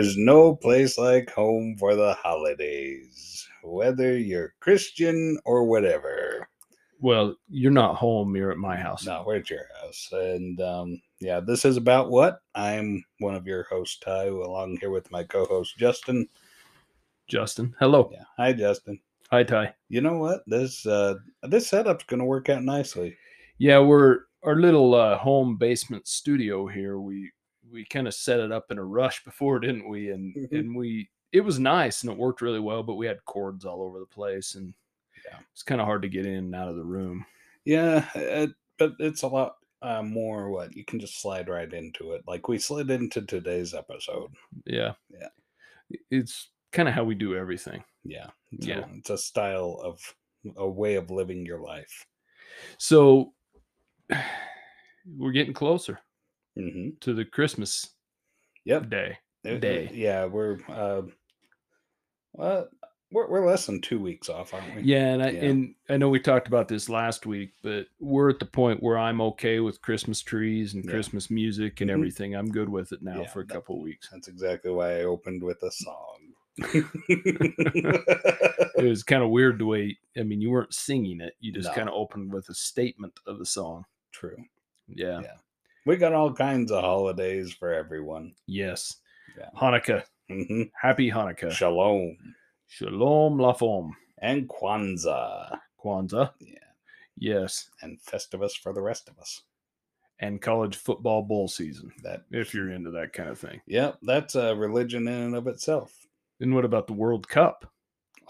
there's no place like home for the holidays, whether you're Christian or whatever. Well, you're not home. You're at my house. No, we're at your house. And um, yeah, this is about what? I'm one of your hosts, Ty, along here with my co host, Justin. Justin. Hello. Yeah. Hi, Justin. Hi, Ty. You know what? This uh this setup's gonna work out nicely. Yeah, we're our little uh, home basement studio here. We we kind of set it up in a rush before, didn't we? And Mhm. and we it was nice and it worked really well, but we had cords all over the place and Yeah. it's kind of hard to get in and out of the room. Yeah, it, but it's a lot uh, more what you can just slide right into it. Like we slid into today's episode. Yeah. Yeah. It's kind of how we do everything. Yeah. So Yeah. It's a style of a way of living your life. So we're getting closer hmm to the Christmas Yep. day. It- it- Day. yeah, we're uh, well, we're we're less than two weeks off, aren't we? Yeah, and I Yeah. and I know we talked about this last week, but we're at the point where I'm okay with Christmas trees and Yeah. Christmas music and Mhm. everything. I'm good with it now Yeah, for a that- couple of weeks. That's exactly why I opened with a song. It was kind of weird the way I mean you weren't singing it; you just No. kind of opened with a statement of the song. True. Yeah. Yeah. We got all kinds of holidays for everyone. Yes. Yeah. Hanukkah. hmm Happy Hanukkah. Shalom Shalom Lafom. and Kwanzaa. Kwanzaa. Yeah. Yes. And Festivus for the rest of us. And college football bowl season, That if you're into that kind of thing. Yep, that's a religion in and of itself. And what about the World Cup?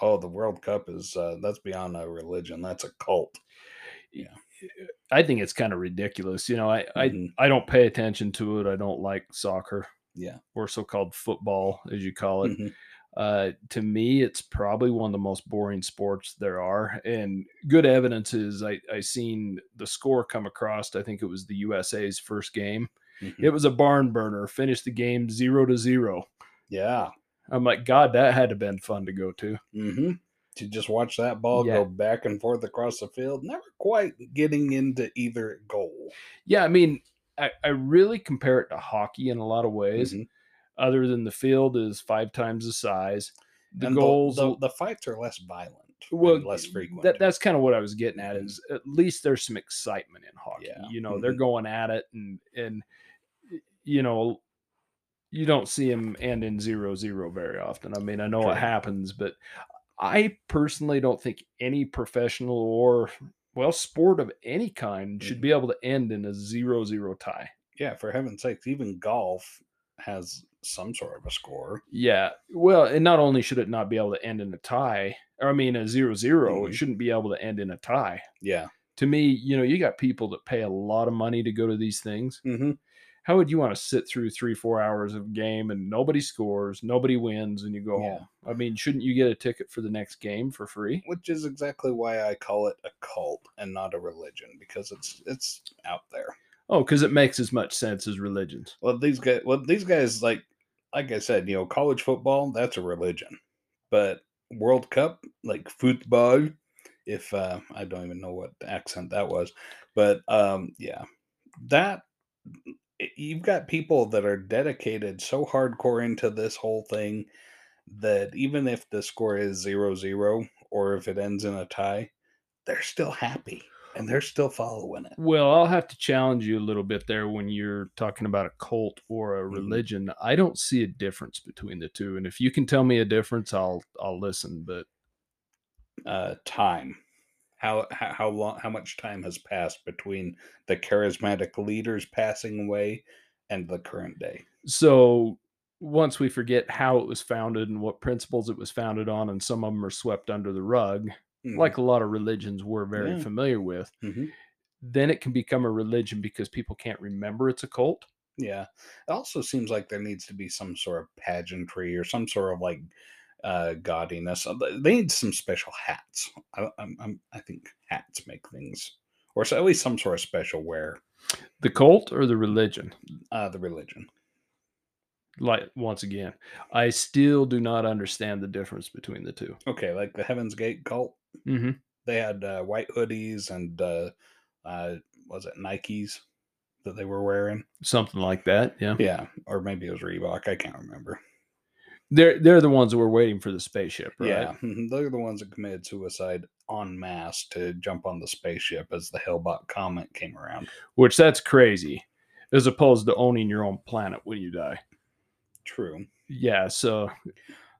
Oh, the World Cup is uh, that's beyond a religion. That's a cult. I think it's kind of ridiculous. You know, I, I Mhm. I don't pay attention to it. I don't like soccer Yeah. or so-called football, as you call it. Mhm. Uh, to me, it's probably one of the most boring sports there are. And good evidence is I I seen the score come across. I think it was the USA's first game. Mhm. It was a barn burner. Finished the game zero to zero. Yeah. I'm like, God, that had to been fun to go to. hmm To just watch that ball Yeah. go back and forth across the field, never quite getting into either goal. Yeah, I mean, I, I really compare it to hockey in a lot of ways. Mhm. Other than the field is five times the size. The And goals, the, the, fights are less violent, well, less frequent. That, that's kind of what I was getting at. Mhm. Is at least there's some excitement in hockey. Yeah. You know, they're Mhm. going at it, and and you know, you don't see them end in zero zero very often. I mean, I know True. it happens, but I personally don't think any professional or well sport of any kind should Mhm. be able to end in a zero zero tie. yeah, for heaven's sakes, even golf has some sort of a score. Yeah. Well, and not only should it not be able to end in a tie, or I mean a zero zero, Mhm. it shouldn't be able to end in a tie. Yeah. To me, you know, you got people that pay a lot of money to go to these things. hmm How would you want to sit through three, four hours of game and nobody scores, nobody wins, and you go Yeah. home? I mean, shouldn't you get a ticket for the next game for free? Which is exactly why I call it a cult and not a religion because it's it's out there. Oh, because it makes as much sense as religions. Well, these guys, well, these guys, like, like I said, you know, college football, that's a religion, but World Cup, like football, if uh, I don't even know what accent that was, but um, yeah, that you've got people that are dedicated so hardcore into this whole thing that even if the score is zero zero or if it ends in a tie, they're still happy and they're still following it. Well, I'll have to challenge you a little bit there when you're talking about a cult or a Mhm. religion. I don't see a difference between the two, and if you can tell me a difference, I'll I'll listen. But uh time how how, how long how much time has passed between the charismatic leaders passing away and the current day so once we forget how it was founded and what principles it was founded on, and some of them are swept under the rug, Mhm, like a lot of religions we're very Yeah. familiar with, mhm. then it can become a religion because people can't remember it's a cult. yeah it also seems like there needs to be some sort of pageantry or some sort of like uh gaudiness Uh, they- need some special hats I, I'm, I'm, I think hats make things or so at least some sort of special wear The cult or the religion? uh the religion Like once again, I still do not understand the difference between the two. okay like the heaven's gate cult hmm they had uh, white hoodies and uh uh was it nikes that they were wearing Something like that. Yeah. Yeah, or maybe it was Reebok. I can't remember. They're they're the ones that were waiting for the spaceship, right? Yeah, they're the ones that committed suicide en masse to jump on the spaceship as the Hale-Bopp comet came around. Which that's crazy, as opposed to owning your own planet when you die. True. Yeah, so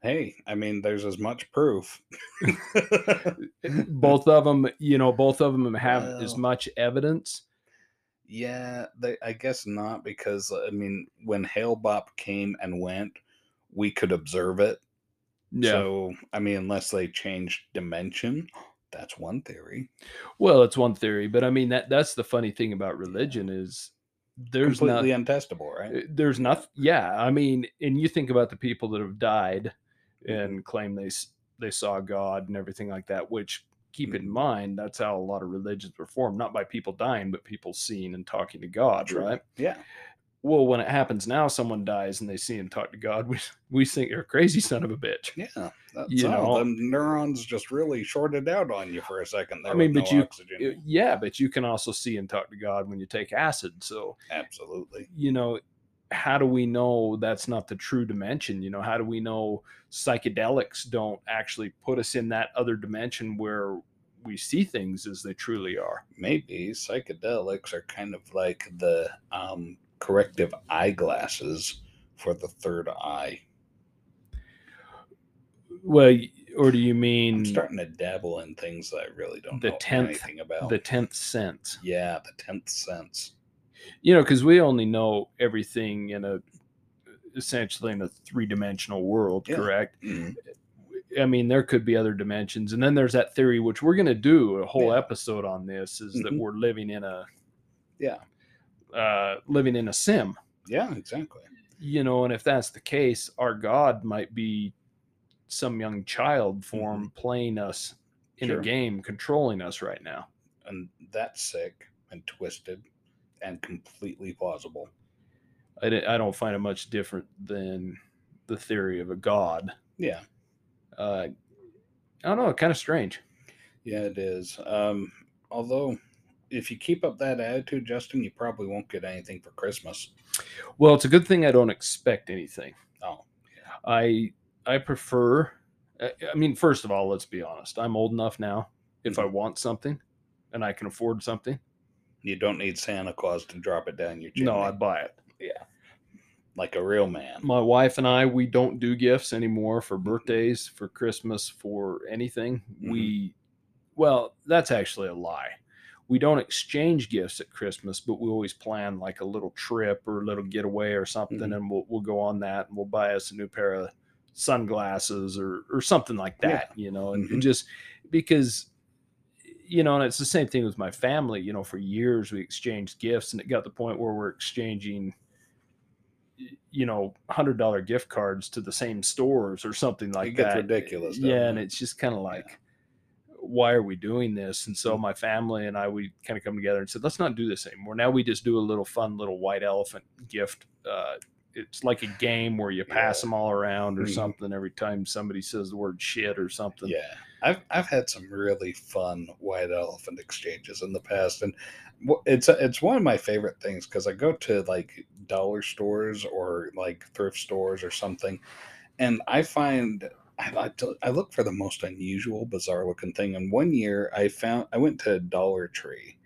Hey, I mean, there's as much proof. both of them, you know, both of them have as much evidence. Yeah, they, I guess not because I mean, when Hale-Bopp came and went, we could observe it. Yeah. So I mean, unless they changed dimension, that's one theory. well, it's one theory, but I mean that that's the funny thing about religion is there's not Completely untestable, right? Uh, there's nothing yeah i mean and you think about the people that have died Mm-hmm. and claim they they saw god and everything like that which keep in Mhm. mind that's how a lot of religions were formed not by people dying but people seeing and talking to god True. right Yeah. Well when it happens now someone dies and they see and talk to god we, we think you're a crazy son of a bitch Yeah. That's You all. know- the neurons just really shorted out on you for a second. There I mean, but no you- oxygen. Yeah but you can also see and talk to god when you take acid so Absolutely. you know how do we know that's not the true dimension you know how do we know psychedelics don't actually put us in that other dimension where we see things as they truly are Maybe psychedelics are kind of like the um, corrective eyeglasses for the third eye. well or do you mean I'm starting to dabble in things that I really don't the know 10th anything about. the 10th sense yeah, the tenth sense. you know because we only know everything in a essentially in a three-dimensional world Yeah. correct Mhm. I mean, there could be other dimensions, and then there's that theory, which we're going to do a whole Yeah. episode on. This is that Mhm. we're living in a Yeah. Uh, living in a sim, Yeah, exactly. you know. And if that's the case, our God might be some young child form playing us in Mm-hmm. Sure. a game, controlling us right now. And that's sick and twisted and completely plausible. I, I don't find it much different than the theory of a God. Yeah. Uh, I don't know, kind of strange. Yeah, it is. Um, although, if you keep up that attitude, Justin, you probably won't get anything for Christmas. Well, it's a good thing I don't expect anything. Oh, I I prefer. I I mean, first of all, let's be honest. I'm old enough now. If I hmm. want something, and I can afford something, you don't need Santa Claus to drop it down your chimney. no, I buy it. yeah, like a real man. My wife and I, we don't do gifts anymore for birthdays, for Christmas, for anything. Mm-hmm. We, well, that's actually a lie. We don't exchange gifts at Christmas, but we always plan like a little trip or a little getaway or something, Mhm. and we'll we'll go on that, and we'll buy us a new pair of sunglasses or or something like Yeah. that, you know, and, and Mhm. just because. You know, and it's the same thing with my family. You know, for years we exchanged gifts, and it got to the point where we're exchanging you know, hundred dollar gift cards to the same stores or something like It gets that. ridiculous, Yeah, and it's just kind of like, why are we doing this? And so Mm. my family and I, we kind of come together and said, let's not do this anymore. Now we just do a little fun little white elephant gift. Uh, it's like a game where you pass Yeah. them all around or Mhm. something every time somebody says the word shit or something. Yeah, I've I've had some really fun white elephant exchanges in the past, and it's it's one of my favorite things because I go to like dollar stores or like thrift stores or something, and I find I to I look for the most unusual, bizarre looking thing. And one year I found I went to Dollar Tree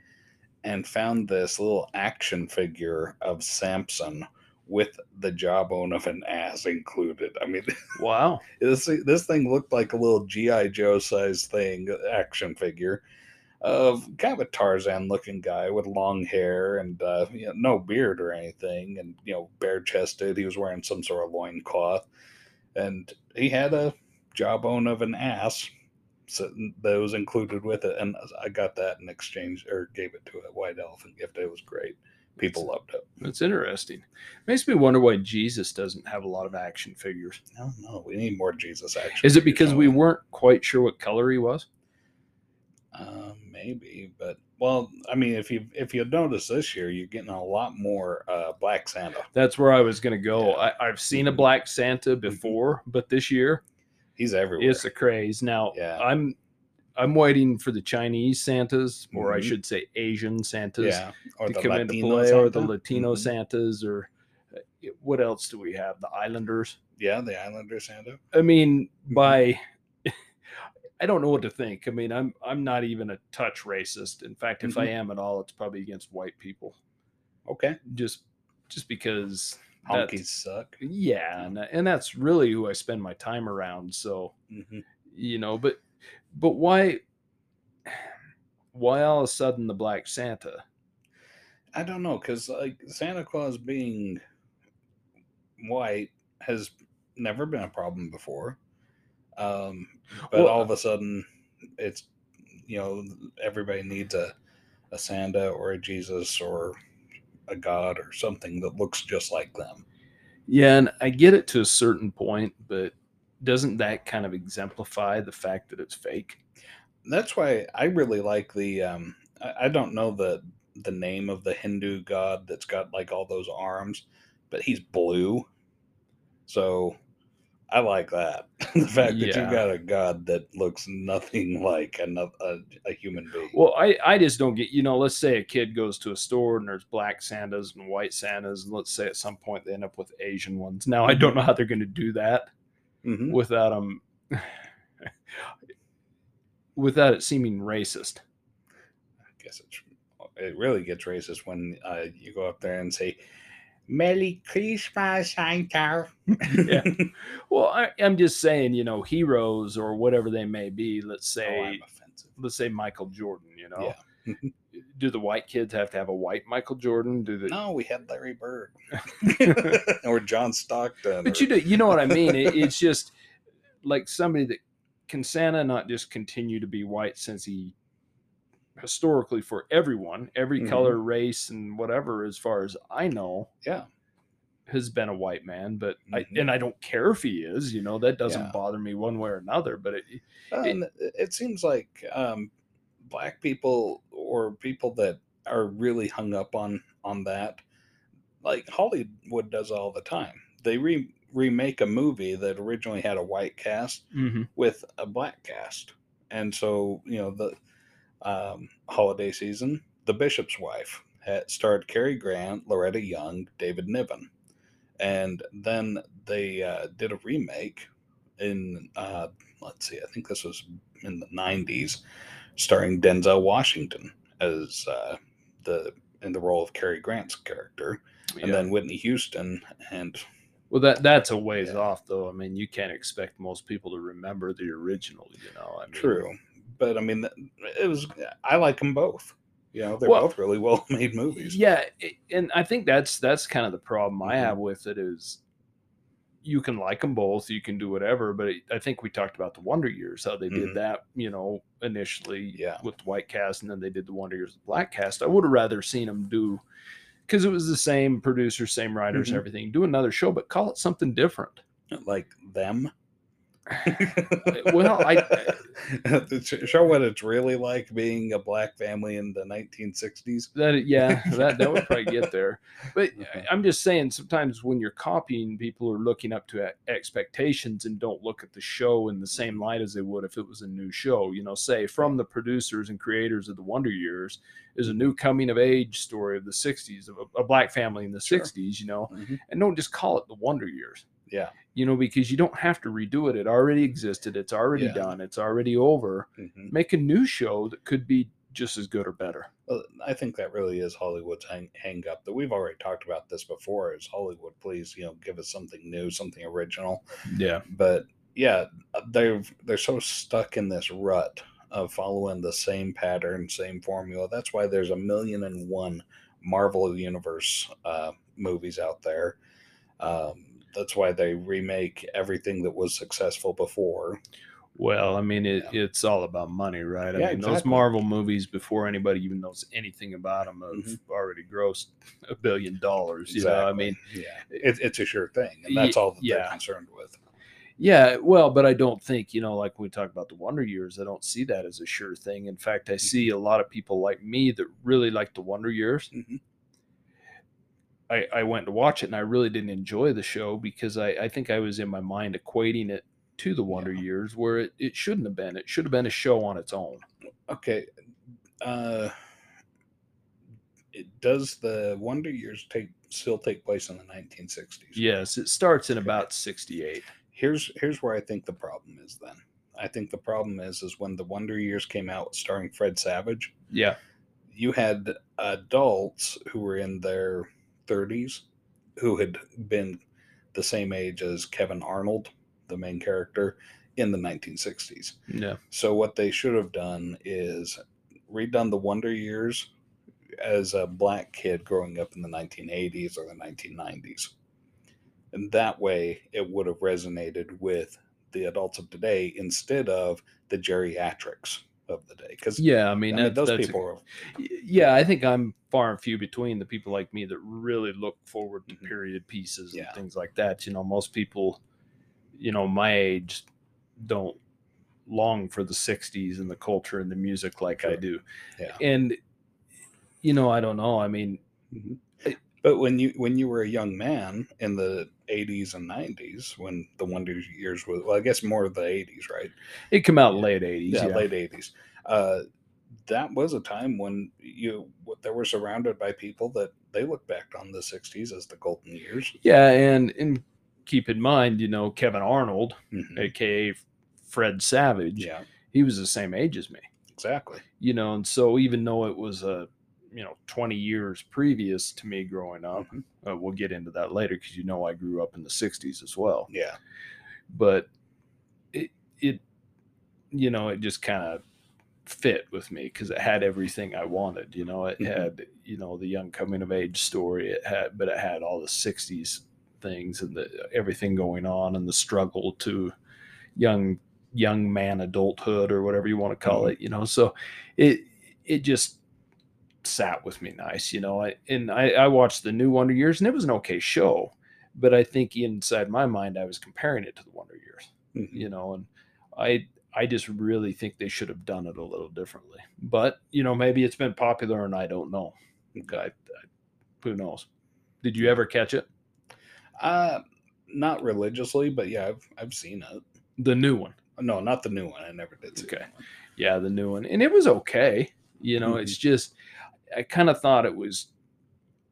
and found this little action figure of Samson with the jawbone of an ass included. I mean. Wow. This this thing looked like a little GI Joe sized thing, uh, action figure, of kind of a Tarzan looking guy with long hair and uh, you know, no beard or anything, and you know bare chested. He was wearing some sort of loincloth, and he had a jawbone of an ass that was included with it, and I got that in exchange or gave it to a white elephant gift. It was great. People loved it. That's interesting. Makes me wonder why Jesus doesn't have a lot of action figures. No, no, we need more Jesus action. Is it because we weren't quite sure what color he was? Um, maybe, but well, I mean, if you if you notice this year, you're getting a lot more uh, Black Santa. That's where I was going to go. Yeah. I, I've seen a Mhm. black Santa before, but this year He's everywhere. it's a craze. Now Yeah. I'm I'm waiting for the Chinese Santas, or I Mhm. should say Asian Santas, yeah, or to the come into Latino play, or the Santa. Latino Mhm. Santas, or what else do we have? The Islanders. Yeah, the Islander Santa. I mean, Mhm. by I don't know what to think. I mean, I'm I'm not even a touch racist. In fact, if I Mhm. am at all, it's probably against white people. Okay. Just just because Honkies suck. yeah, and, and that's really who I spend my time around. So hmm you know, but but why why all of a sudden the Black Santa? I don't know, because like Santa Claus being white has never been a problem before. Um, but Well, all of a sudden, it's you know everybody needs a a Santa or a Jesus or a God or something that looks just like them. Yeah, and I get it to a certain point, but doesn't that kind of exemplify the fact that it's fake? That's why I really like the. Um, I, I don't know the the name of the Hindu god that's got like all those arms, but he's blue, so I like that. the fact that Yeah. you got a god that looks nothing like another a, a human being. Well, I, I just don't get, you know, let's say a kid goes to a store and there's black Santas and white Santas, and let's say at some point they end up with Asian ones. Now, I don't know how they're going to do that Mhm. without them, without it seeming racist. I guess it's it really gets racist when uh, you go up there and say, "Merry Christmas, Santa." Yeah. Well, I, I'm just saying, you know, heroes or whatever they may be, let's Oh, say, offensive. let's say Michael Jordan, you know, Yeah. do the white kids have to have a white Michael Jordan? Do the, No, we had Larry Bird or John Stockton. but or- you do you know what i mean it, it's just like somebody that can santa not just continue to be white since he historically for everyone every Mhm. color race and whatever as far as i know Yeah. has been a white man but i Mhm. and i don't care if he is you know that doesn't Yeah. bother me one way or another but it, Uh, it, it seems like um, black people or people that are really hung up on on that, like Hollywood does all the time. They re- remake a movie that originally had a white cast with a black cast, and so you know the um, holiday season, The Bishop's Wife had starred Cary Grant, Loretta Young, David Niven, and then they uh, did a remake in uh, let's see, I think this was in the '90s, starring Denzel Washington as uh, the in the role of Cary Grant's character, and Yeah. then Whitney Houston and well that that's a ways Yeah. off though i mean you can't expect most people to remember the original you know I mean, True, but I mean, it was. I like them both. You know, they're Well- both really well made movies. Yeah, and I think that's that's kind of the problem I Mhm. have with it is you can like them both, you can do whatever, but it, I think we talked about the Wonder Years how they Mhm. did that, you know, initially Yeah. with the white cast, and then they did the Wonder Years with black cast. I would have rather seen them do because it was the same producers, same writers, Mhm. everything. Do another show, but call it something different. like them. well, I show what it's really like being a black family in the 1960s. That yeah, that that would probably get there. But. I'm just saying, sometimes when you're copying, people are looking up to expectations and don't look at the show in the same light as they would if it was a new show. You know, say from the producers and creators of the Wonder Years is a new coming of age story of the '60s of a, black family in the Sure. '60s. You know, Mhm. and don't just call it the Wonder Years. Yeah. You know, because you don't have to redo it. It already existed. It's already Yeah. done. It's already over. Mhm. Make a new show that could be just as good or better. Well, I think that really is Hollywood's hang, hang up that we've already talked about this before. Is Hollywood, please, you know, give us something new, something original. Yeah. But yeah, they're they're so stuck in this rut of following the same pattern, same formula. That's why there's a million and one Marvel Universe uh, movies out there. Um, that's why they remake everything that was successful before. Well, I mean, it, it's all about money, right? I Yeah, mean, those. Marvel movies, before anybody even knows anything about them, have Mhm. already grossed a billion dollars. You know, I mean, yeah, it, it's a sure thing, and that's all that yeah. they're concerned with. yeah, well, but I don't think, you know, like we talk about the Wonder Years, I don't see that as a sure thing. In fact, I see a lot of people like me that really like the Wonder Years. Mhm. I, I went to watch it and I really didn't enjoy the show because I, I think I was in my mind equating it to the Wonder Yeah. Years where it, it shouldn't have been. It should have been a show on its own. Okay. Uh, it, does the Wonder Years take still take place in the 1960s. Yes, it starts in about 68. Here's here's where I think the problem is. Then I think the problem is is when the Wonder Years came out, starring Fred Savage. Yeah. You had adults who were in their 30s who had been the same age as Kevin Arnold, the main character, in the 1960s. Yeah. So what they should have done is redone the Wonder Years as a black kid growing up in the 1980s or the 1990s. And that way it would have resonated with the adults of today instead of the geriatrics of the day. Because Yeah, I mean, I mean, those that's a- people are yeah, I think I'm far and few between the people like me that really look forward to Mhm. period pieces and things like that. You know, most people, you know, my age don't long for the 60s and the culture and the music like I do. Yeah. And, you know, I don't know. I mean, But when you when you were a young man in the 80s and 90s, when the Wonder Years was, well, I guess more of the 80s, right? it came out Yeah. late 80s. Yeah, Yeah. late 80s. Uh, that was a time when you they were surrounded by people that they look back on the 60s as the golden years. Yeah. And, and keep in mind, you know, Kevin Arnold, Mhm. AKA Fred Savage, Yeah, he was the same age as me. exactly. you know and so even though it was a you know 20 years previous to me growing up Mhm. uh, we'll get into that later because you know i grew up in the 60s as well Yeah, but it it you know it just kind of fit with me because it had everything i wanted you know it Mhm. had you know the young coming of age story it had but it had all the 60s things and the everything going on and the struggle to young young man adulthood or whatever you want to call Mhm. it you know so it it just sat with me nice you know I, and I, I watched the new wonder years and it was an okay show but i think inside my mind i was comparing it to the wonder years Mhm. you know and i i just really think they should have done it a little differently but you know maybe it's been popular and i don't know I, I, who knows did you ever catch it uh, not religiously, but yeah, I've I've seen it. the new one No, not the new one. I never did. Okay. yeah the new one and it was okay you know it's just i kind of thought it was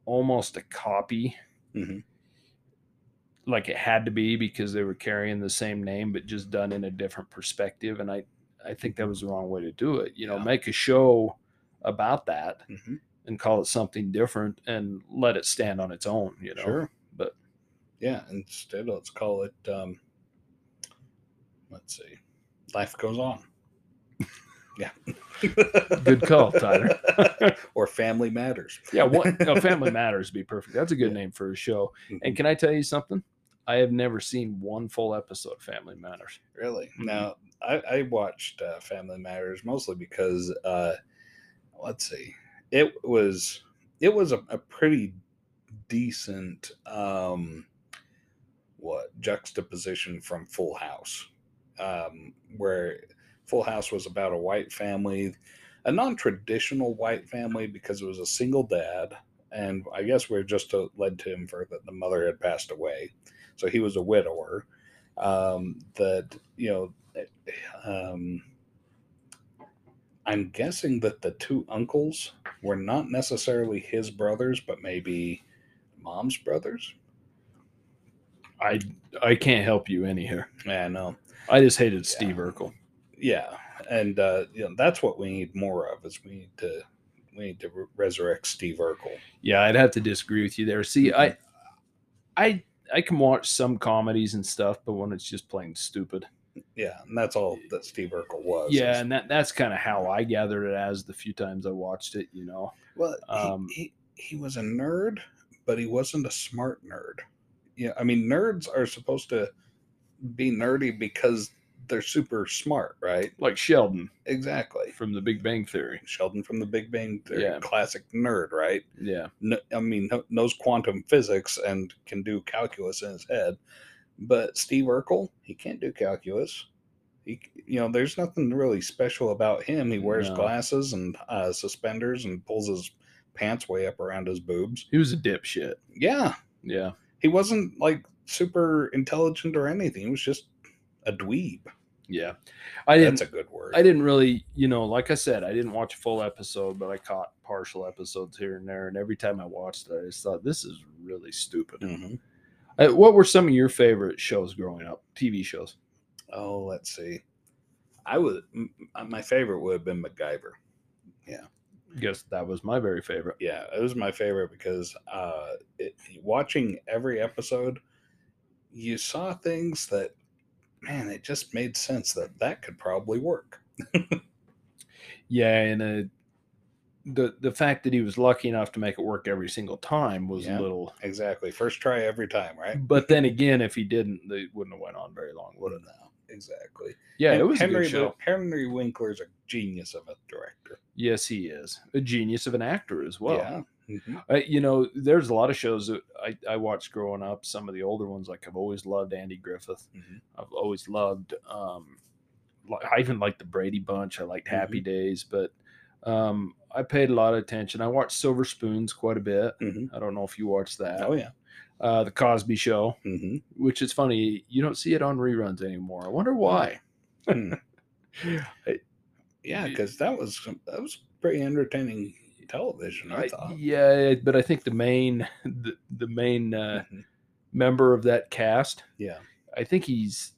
almost a copy Mhm. like it had to be because they were carrying the same name but just done in a different perspective and i i think that was the wrong way to do it you know Yeah. make a show about that Mhm. and call it something different and let it stand on its own you know Sure, but yeah. Instead, let's call it. Um, let's see, life goes on. Yeah. Good call, Tyler. or Family Matters. yeah what no, family matters would be perfect that's a good Yeah. name for a show Mhm. and can i tell you something i have never seen one full episode of family matters Really? Mhm. Now, I, I watched uh, Family Matters mostly because, uh, let's see, it was it was a, a pretty decent um, what juxtaposition from Full House, um, where Full House was about a white family, a non-traditional white family because it was a single dad, and I guess we're just uh, led to infer that the mother had passed away, so he was a widower um, that you know um, i'm guessing that the two uncles were not necessarily his brothers but maybe mom's brothers? I i can't help you any here. Yeah no i just hated steve Yeah. urkel yeah and uh, you know that's what we need more of is we need to we need to re- resurrect steve urkel. Yeah i'd have to disagree with you there. See i i i can watch some comedies and stuff but when it's just plain stupid. Yeah and that's all that steve urkel was yeah and that that's kind of how i gathered it as the few times i watched it you know? Well, he- Um, he, he was a nerd, but he wasn't a smart nerd. Yeah, I mean, nerds are supposed to be nerdy because they're super smart, right? like sheldon Exactly. from the big bang theory Sheldon from The Big Bang Theory, Yeah. classic nerd, right? yeah No, I mean, kno- knows quantum physics and can do calculus in his head. But Steve Urkel, he can't do calculus. He, you know, there's nothing really special about him. He wears No. glasses and uh, suspenders and pulls his pants way up around his boobs. he was a dipshit Yeah, yeah he wasn't like super intelligent or anything. He was just a dweeb. Yeah, I didn't. That's a good word. I didn't really, you know, like I said, I didn't watch a full episode, but I caught partial episodes here and there. And every time I watched it, I just thought this is really stupid. Mhm. Uh, what were some of your favorite shows growing up? TV shows? Oh, let's see. I would. My favorite would have been MacGyver. Yeah, I guess that was my very favorite. Yeah, it was my favorite because uh, it, watching every episode, you saw things that, man, it just made sense that that could probably work. Yeah, and uh, the the fact that he was lucky enough to make it work every single time was Yeah. a little. Exactly. First try every time, right? But then again, if he didn't, they wouldn't have went on very long, would it? Now, exactly. Yeah, And it was Henry. a good show. Henry Winkler's a genius of a director. Yes, he is a genius of an actor as well. yeah. Mhm. I, you know, there's a lot of shows that I, I watched growing up. Some of the older ones, like I've always loved Andy Griffith. Mhm. I've always loved. Um, I even liked the Brady Bunch. I liked Happy Days, but um, I paid a lot of attention. I watched Silver Spoons quite a bit. Mhm. I don't know if you watched that. Oh yeah. Uh, the Cosby Show, hmm which is funny, you don't see it on reruns anymore. I wonder why. Hmm. I- Yeah, because that was that was pretty entertaining television. I, I- thought. yeah, but I think the main the, the main uh, Mhm. member of that cast, Yeah. I think he's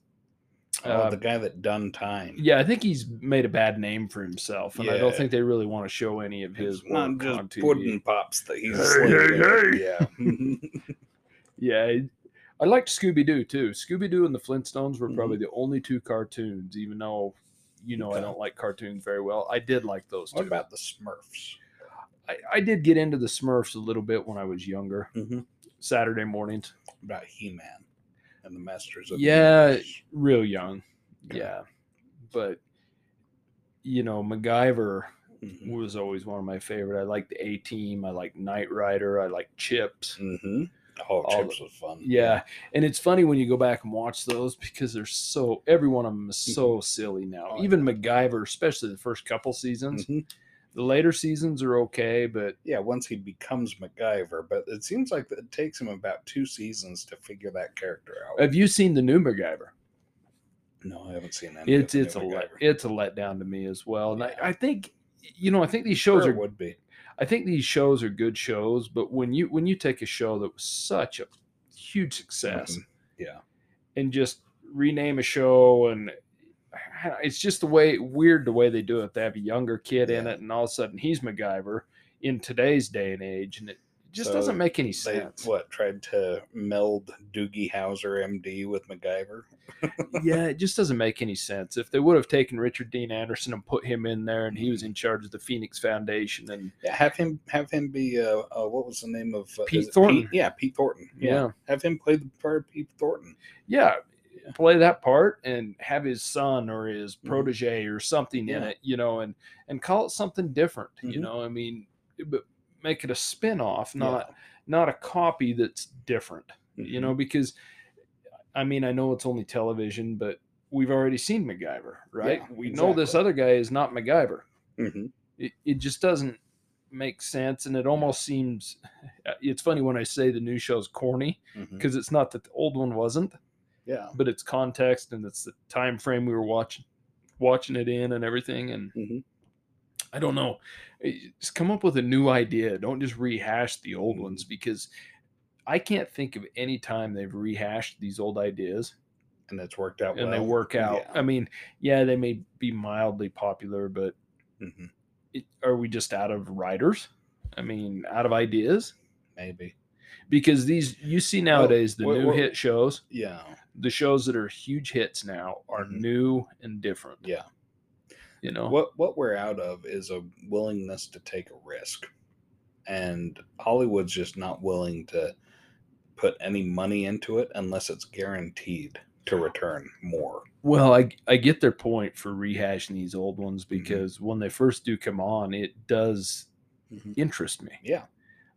Oh, uh, the guy that done time. Yeah, I think he's made a bad name for himself, and I don't think they really want to show any of his It's not work just on TV. pudding pops that he's Hey, slinging. hey, Yeah. Yeah, I- I liked Scooby Doo too. Scooby Doo and the Flintstones were probably the only two cartoons, even though you know I don't like cartoons very well. I did like those two. about the Smurfs? I, I did get into the Smurfs a little bit when I was younger. Mm-hmm. Saturday mornings, About He-Man and the Masters of the Yeah, Universe. real young. Okay. Yeah, but you know, MacGyver Mhm. was always one of my favorite. I liked the A Team. I liked Knight Rider. I liked Chips. Mhm. Oh, All Chips was fun. Yeah, and it's funny when you go back and watch those because they're so every one of them is so silly now. Oh, Even MacGyver, especially the first couple seasons. Mhm. The later seasons are okay, but Yeah, once he becomes MacGyver, but it seems like it takes him about two seasons to figure that character out. have you seen the new MacGyver? no, I haven't seen of It's it's a let, it's a letdown to me as well. And Yeah. I, I think you know I think these shows it are would be. I think these shows are good shows, but when you when you take a show that was such a huge success Mhm. Yeah. and just rename a show and it's just the way weird the way they do it. They have a younger kid in it, and all of a sudden he's MacGyver in today's day and age, and it just So doesn't make any They sense. what tried to meld Doogie Howser, MD, with MacGyver. yeah, it just doesn't make any sense. If they would have taken Richard Dean Anderson and put him in there, and he was in charge of the Phoenix Foundation, and Yeah, have him have him be uh, uh what was the name of uh, Pete Thornton. yeah, Pete Thornton. Yeah. have him play the part of Pete Thornton. yeah, play that part and have his son or his Mhm. protege or something in it, you know, and and call it something different, you Mhm. know. I mean, but make it a spin-off, Yeah. not not a copy that's different, you Mhm. know, because I mean, I know it's only television, but we've already seen MacGyver, right? Yeah, we know this other guy is not MacGyver. Mhm. It, it just doesn't make sense and it almost seems it's funny when I say the new show's corny because it's not that the old one wasn't Yeah. but it's context and it's the time frame we were watching watching it in and everything and Mhm. i don't know Eh, just come up with a new idea don't just rehash the old ones because i can't think of any time they've rehashed these old ideas And that's worked out and well. they work out Yeah. i mean yeah they may be mildly popular but Mhm. it, are we just out of writers i mean out of ideas Maybe. because these you see nowadays the what- new what- hit shows Yeah. The shows that are huge hits now are Mhm. new and different. Yeah. You know, What what we're out of is a willingness to take a risk. And Hollywood's just not willing to put any money into it unless it's guaranteed to return more. well, I I get their point for rehashing these old ones Mm-hmm. because when they first do come on, it does Mhm. interest me. Yeah.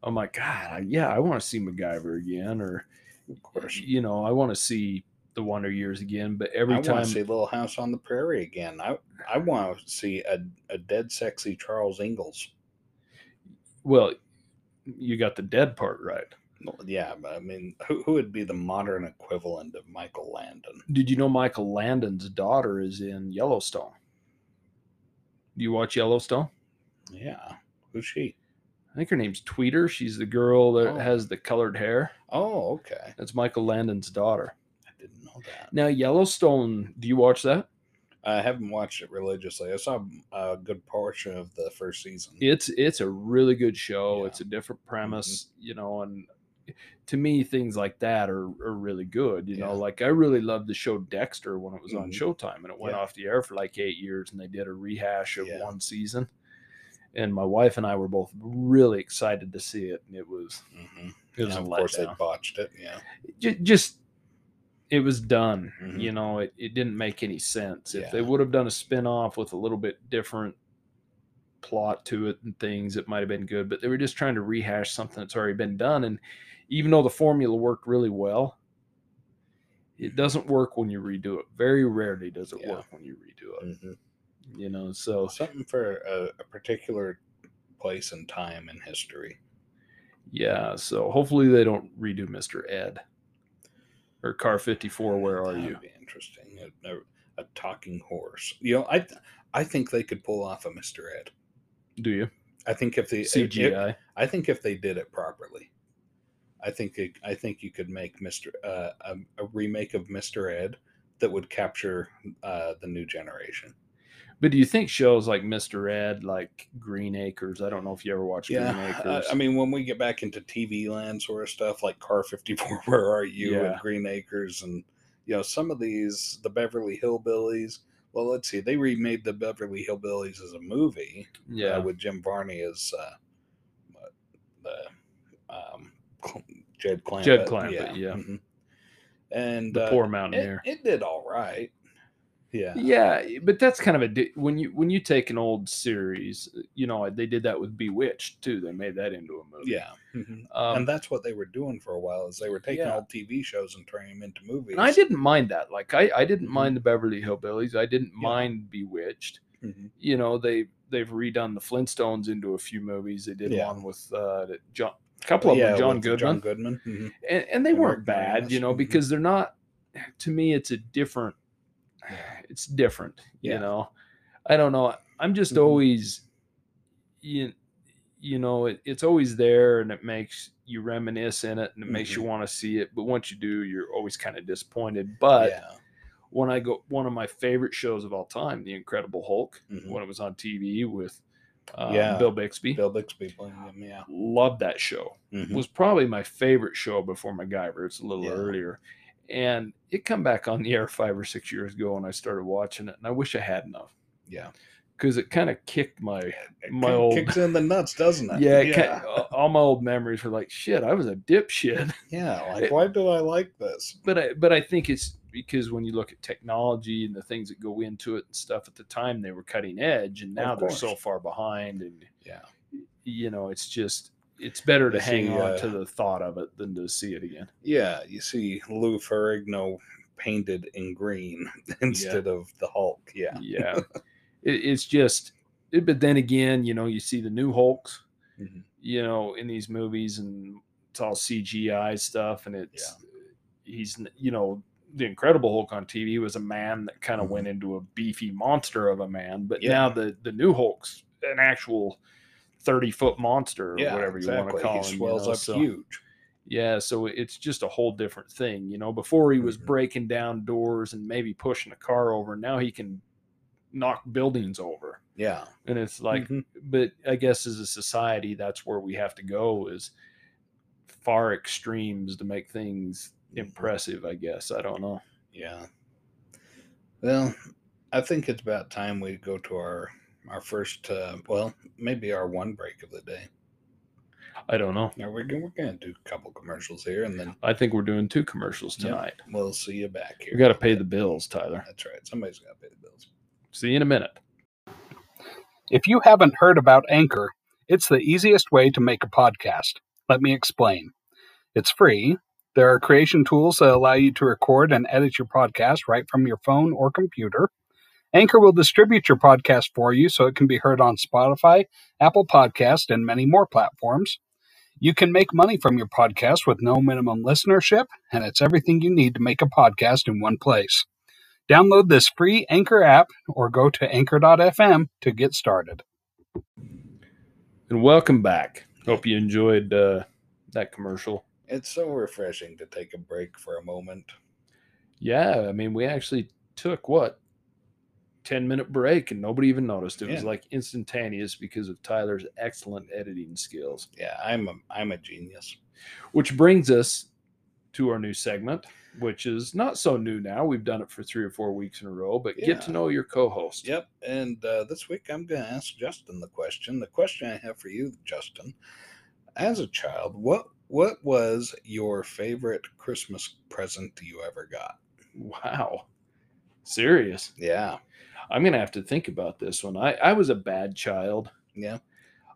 I'm like, God, I- yeah, I want to see MacGyver again, or Of course. you know, I want to see the Wonder Years again. But every I time, want to see Little House on the Prairie again. I I want to see a, a dead sexy Charles Ingalls. well, you got the dead part right. Well, yeah, but I mean, who, who would be the modern equivalent of Michael Landon? Did you know Michael Landon's daughter is in Yellowstone? Do you watch Yellowstone? Yeah, who's she? I think her name's Teeter. She's the girl that Oh. has the colored hair. Oh, okay. That's Michael Landon's daughter. I that. Now, Yellowstone, do you watch that? I haven't watched it religiously. I saw a good portion of the first season. It's it's a really good show. Yeah. It's a different premise, you know, and to me, things like that are, are really good. You know, like I really loved the show Dexter when it was on Mhm. Showtime and it went Yeah. off the air for like eight years and they did a rehash of Yeah. one season. And my wife and I were both really excited to see it. And it was hmm it was of a course, they botched it. Yeah. Ju- just it was done Mhm. you know it, it didn't make any sense if they would have done a spin-off with a little bit different plot to it and things it might have been good but they were just trying to rehash something that's already been done and even though the formula worked really well it doesn't work when you redo it very rarely does it Yeah. work when you redo it hmm you know so Something for a, a particular place and time in history. yeah so hopefully they don't redo mr ed or car 54 where are That'd you Be interesting. A, a, a talking horse. You know, I I think they could pull off a Mister Ed. do you I think if they if- cgi I think if they did it properly, I think it, I think you could make Mister uh, a, a remake of Mister Ed that would capture uh, the new generation. But do you think shows like Mr. Ed, like Green Acres? I don't know if you ever watched Green Yeah, uh, Acres. I mean, when we get back into TV land sort of stuff like Car Fifty Four, Where Are You, Yeah. and Green Acres, and you know some of these, the Beverly Hillbillies. Well, let's see, they remade the Beverly Hillbillies as a movie. yeah, uh, with Jim Varney as uh, the um, Jed Clampett. Jed Clampett, yeah. mhm. And the uh, poor it, mountaineer. it did all right. Yeah. yeah, but that's kind of a di- when you when you take an old series, you know they did that with Bewitched too. They made that into a movie. Yeah. mhm. um, and that's what they were doing for a while is they were taking Yeah. old TV shows and turning them into movies. and I didn't mind that. Like I, I didn't Mhm. mind the Beverly Hillbillies. I didn't Yeah. mind Bewitched. Mhm. You know they they've redone the Flintstones into a few movies. They did Yeah. one with uh, John, a couple of them, John Goodman. John Goodman. mhm. and, and they weren't Rick bad, you know, Mhm. because they're not. To me, it's a different. It's different, you know. I don't know. I'm just Mhm. always, you, you know, it, it's always there, and it makes you reminisce in it, and it makes you Mm-hmm. want to see it. But once you do, you're always kind of disappointed. But yeah. when I go, one of my favorite shows of all time, The Incredible Hulk, Mhm. when it was on TV with um, Yeah. Bill Bixby, Bill Bixby playing him. Yeah. loved that show Mhm. was probably my favorite show before MacGyver. It's a little Yeah. earlier, and it come back on the air five or six years ago, and I started watching it, and I wish I had enough Yeah. because it kind of kicked my It My old- kicks in the nuts, doesn't it? yeah, it Yeah. ki- all my old memories were like shit. I was a dipshit, Yeah, like It- why did I like this? but I but I think it's because when you look at technology and the things that go into it and stuff at the time they were cutting edge, and now they're so far behind, and Yeah. you know it's just it's better to hang see, on uh, to the thought of it than to see it again. Yeah, you see Lou Ferrigno painted in green instead of the Hulk. Yeah. yeah it, it's just it- but then again you know you see the new hulks Mhm. you know in these movies and it's all cgi stuff and it's he's you know the incredible hulk on tv was a man that kind of Mhm. went into a beefy monster of a man but Yeah. now the the new hulk's an actual 30 foot monster or Yeah, whatever you want to call he him you swells know, up so- huge. yeah, so it's just a whole different thing. You know, before he was Mhm. breaking down doors and maybe pushing a car over, now he can knock buildings over. Yeah. And it's like, Mhm. but I guess as a society, that's where we have to go is far extremes to make things Mhm. impressive. I guess I don't know. Yeah. Well, I think it's about time we go to our our first uh well, maybe our one break of the day. I don't know. Now we're gonna, we're gonna do a couple commercials here and then I think we're doing two commercials Yeah. tonight. we'll see you back here. We got to pay the bills, Tyler. That's right. Somebody's gotta pay the bills. See you in a minute. If you haven't heard about Anchor, it's the easiest way to make a podcast. Let me explain. It's free. There are creation tools that allow you to record and edit your podcast right from your phone or computer. Anchor will distribute your podcast for you so it can be heard on Spotify, Apple Podcast, and many more platforms. You can make money from your podcast with no minimum listenership, and it's everything you need to make a podcast in one place. Download this free Anchor app or go to anchor.fm to get started. And welcome back. Hope you enjoyed uh, that commercial. It's so refreshing to take a break for a moment. Yeah, I mean, we actually took what 10 minute break and nobody even noticed. It was like instantaneous because of Tyler's excellent editing skills. Yeah, I'm a, I'm a genius. Which brings us to our new segment, which is not so new now. We've done it for three or four weeks in a row, but get to know your co host. Yep. And uh, this week I'm going to ask Justin the question. The question I have for you, Justin, as a child, what what was your favorite Christmas present you ever got? Wow. Serious. Yeah. I'm going to have to think about this one. I, I was a bad child. Yeah.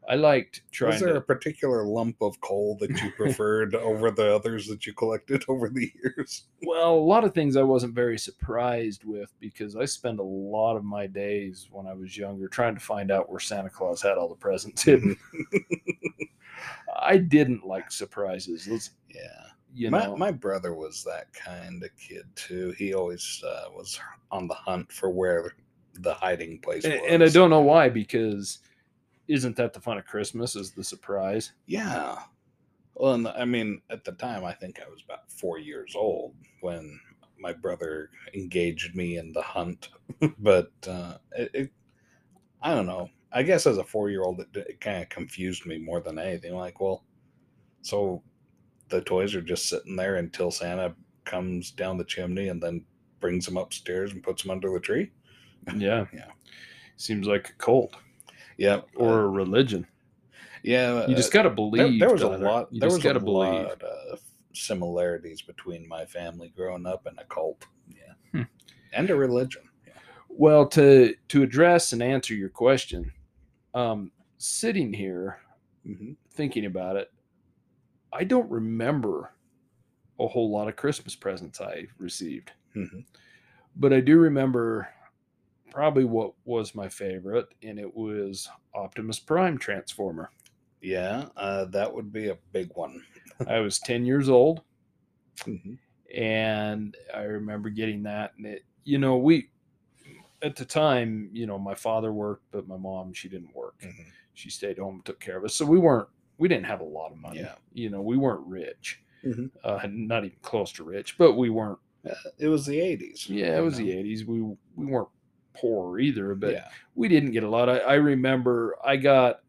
I liked trying Was there to. a particular lump of coal that you preferred over the others that you collected over the years? Well, a lot of things I wasn't very surprised with because I spent a lot of my days when I was younger trying to find out where Santa Claus had all the presents hidden. I didn't like surprises. Let's, Yeah. you my, know, my brother was that kind of kid too. He always uh, was on the hunt for where the hiding place and, and I don't know why because isn't that the fun of Christmas? Is the surprise? Yeah. Well, and I mean, at the time, I think I was about four years old when my brother engaged me in the hunt. but uh, it, it, I don't know. I guess as a four year old, it, it kind of confused me more than anything. Like, well, so the toys are just sitting there until Santa comes down the chimney and then brings them upstairs and puts them under the tree. Yeah, Yeah. Seems like a cult Yeah. or a religion. yeah. You just uh, got to believe. there was a lot. You there was got a believe. lot of similarities between my family growing up and a cult. Yeah, Hmm. and a religion. Well, to to address and answer your question, um, sitting here hmm thinking about it, I don't remember a whole lot of Christmas presents I received, hmm but I do remember probably what was my favorite, and it was Optimus Prime Transformer. Yeah, uh, that would be a big one. I was 10 years old, Mhm. and I remember getting that. And it, you know, we, at the time, you know, my father worked, but my mom, she didn't work. Mhm. She stayed home, took care of us. So we weren't, we didn't have a lot of money. Yeah. You know, we weren't rich, Mhm. uh, not even close to rich, but we weren't, Uh, it was the eighties. yeah, it was the 80s. We, we weren't poor either, but yeah, we didn't get a lot. I, I remember I got,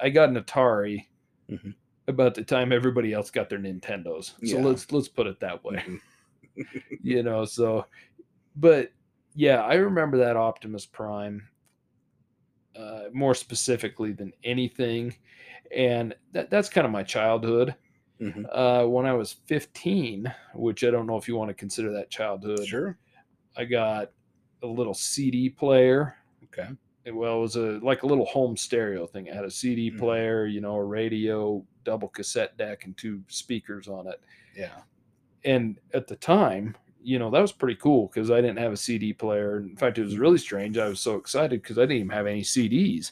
I got an Atari Mhm. about the time everybody else got their Nintendos. So Yeah. let's, let's put it that way. Mhm. you know so but yeah i remember that optimus prime uh, more specifically than anything and that, that's kind of my childhood Mhm. uh, when i was 15 which i don't know if you want to consider that childhood Sure. i got a little cd player Okay. It- well it was a like a little home stereo thing it had a cd Mhm. player you know a radio double cassette deck and two speakers on it Yeah. and at the time, you know, that was pretty cool because I didn't have a CD player. In fact, it was really strange. I was so excited because I didn't even have any CDs.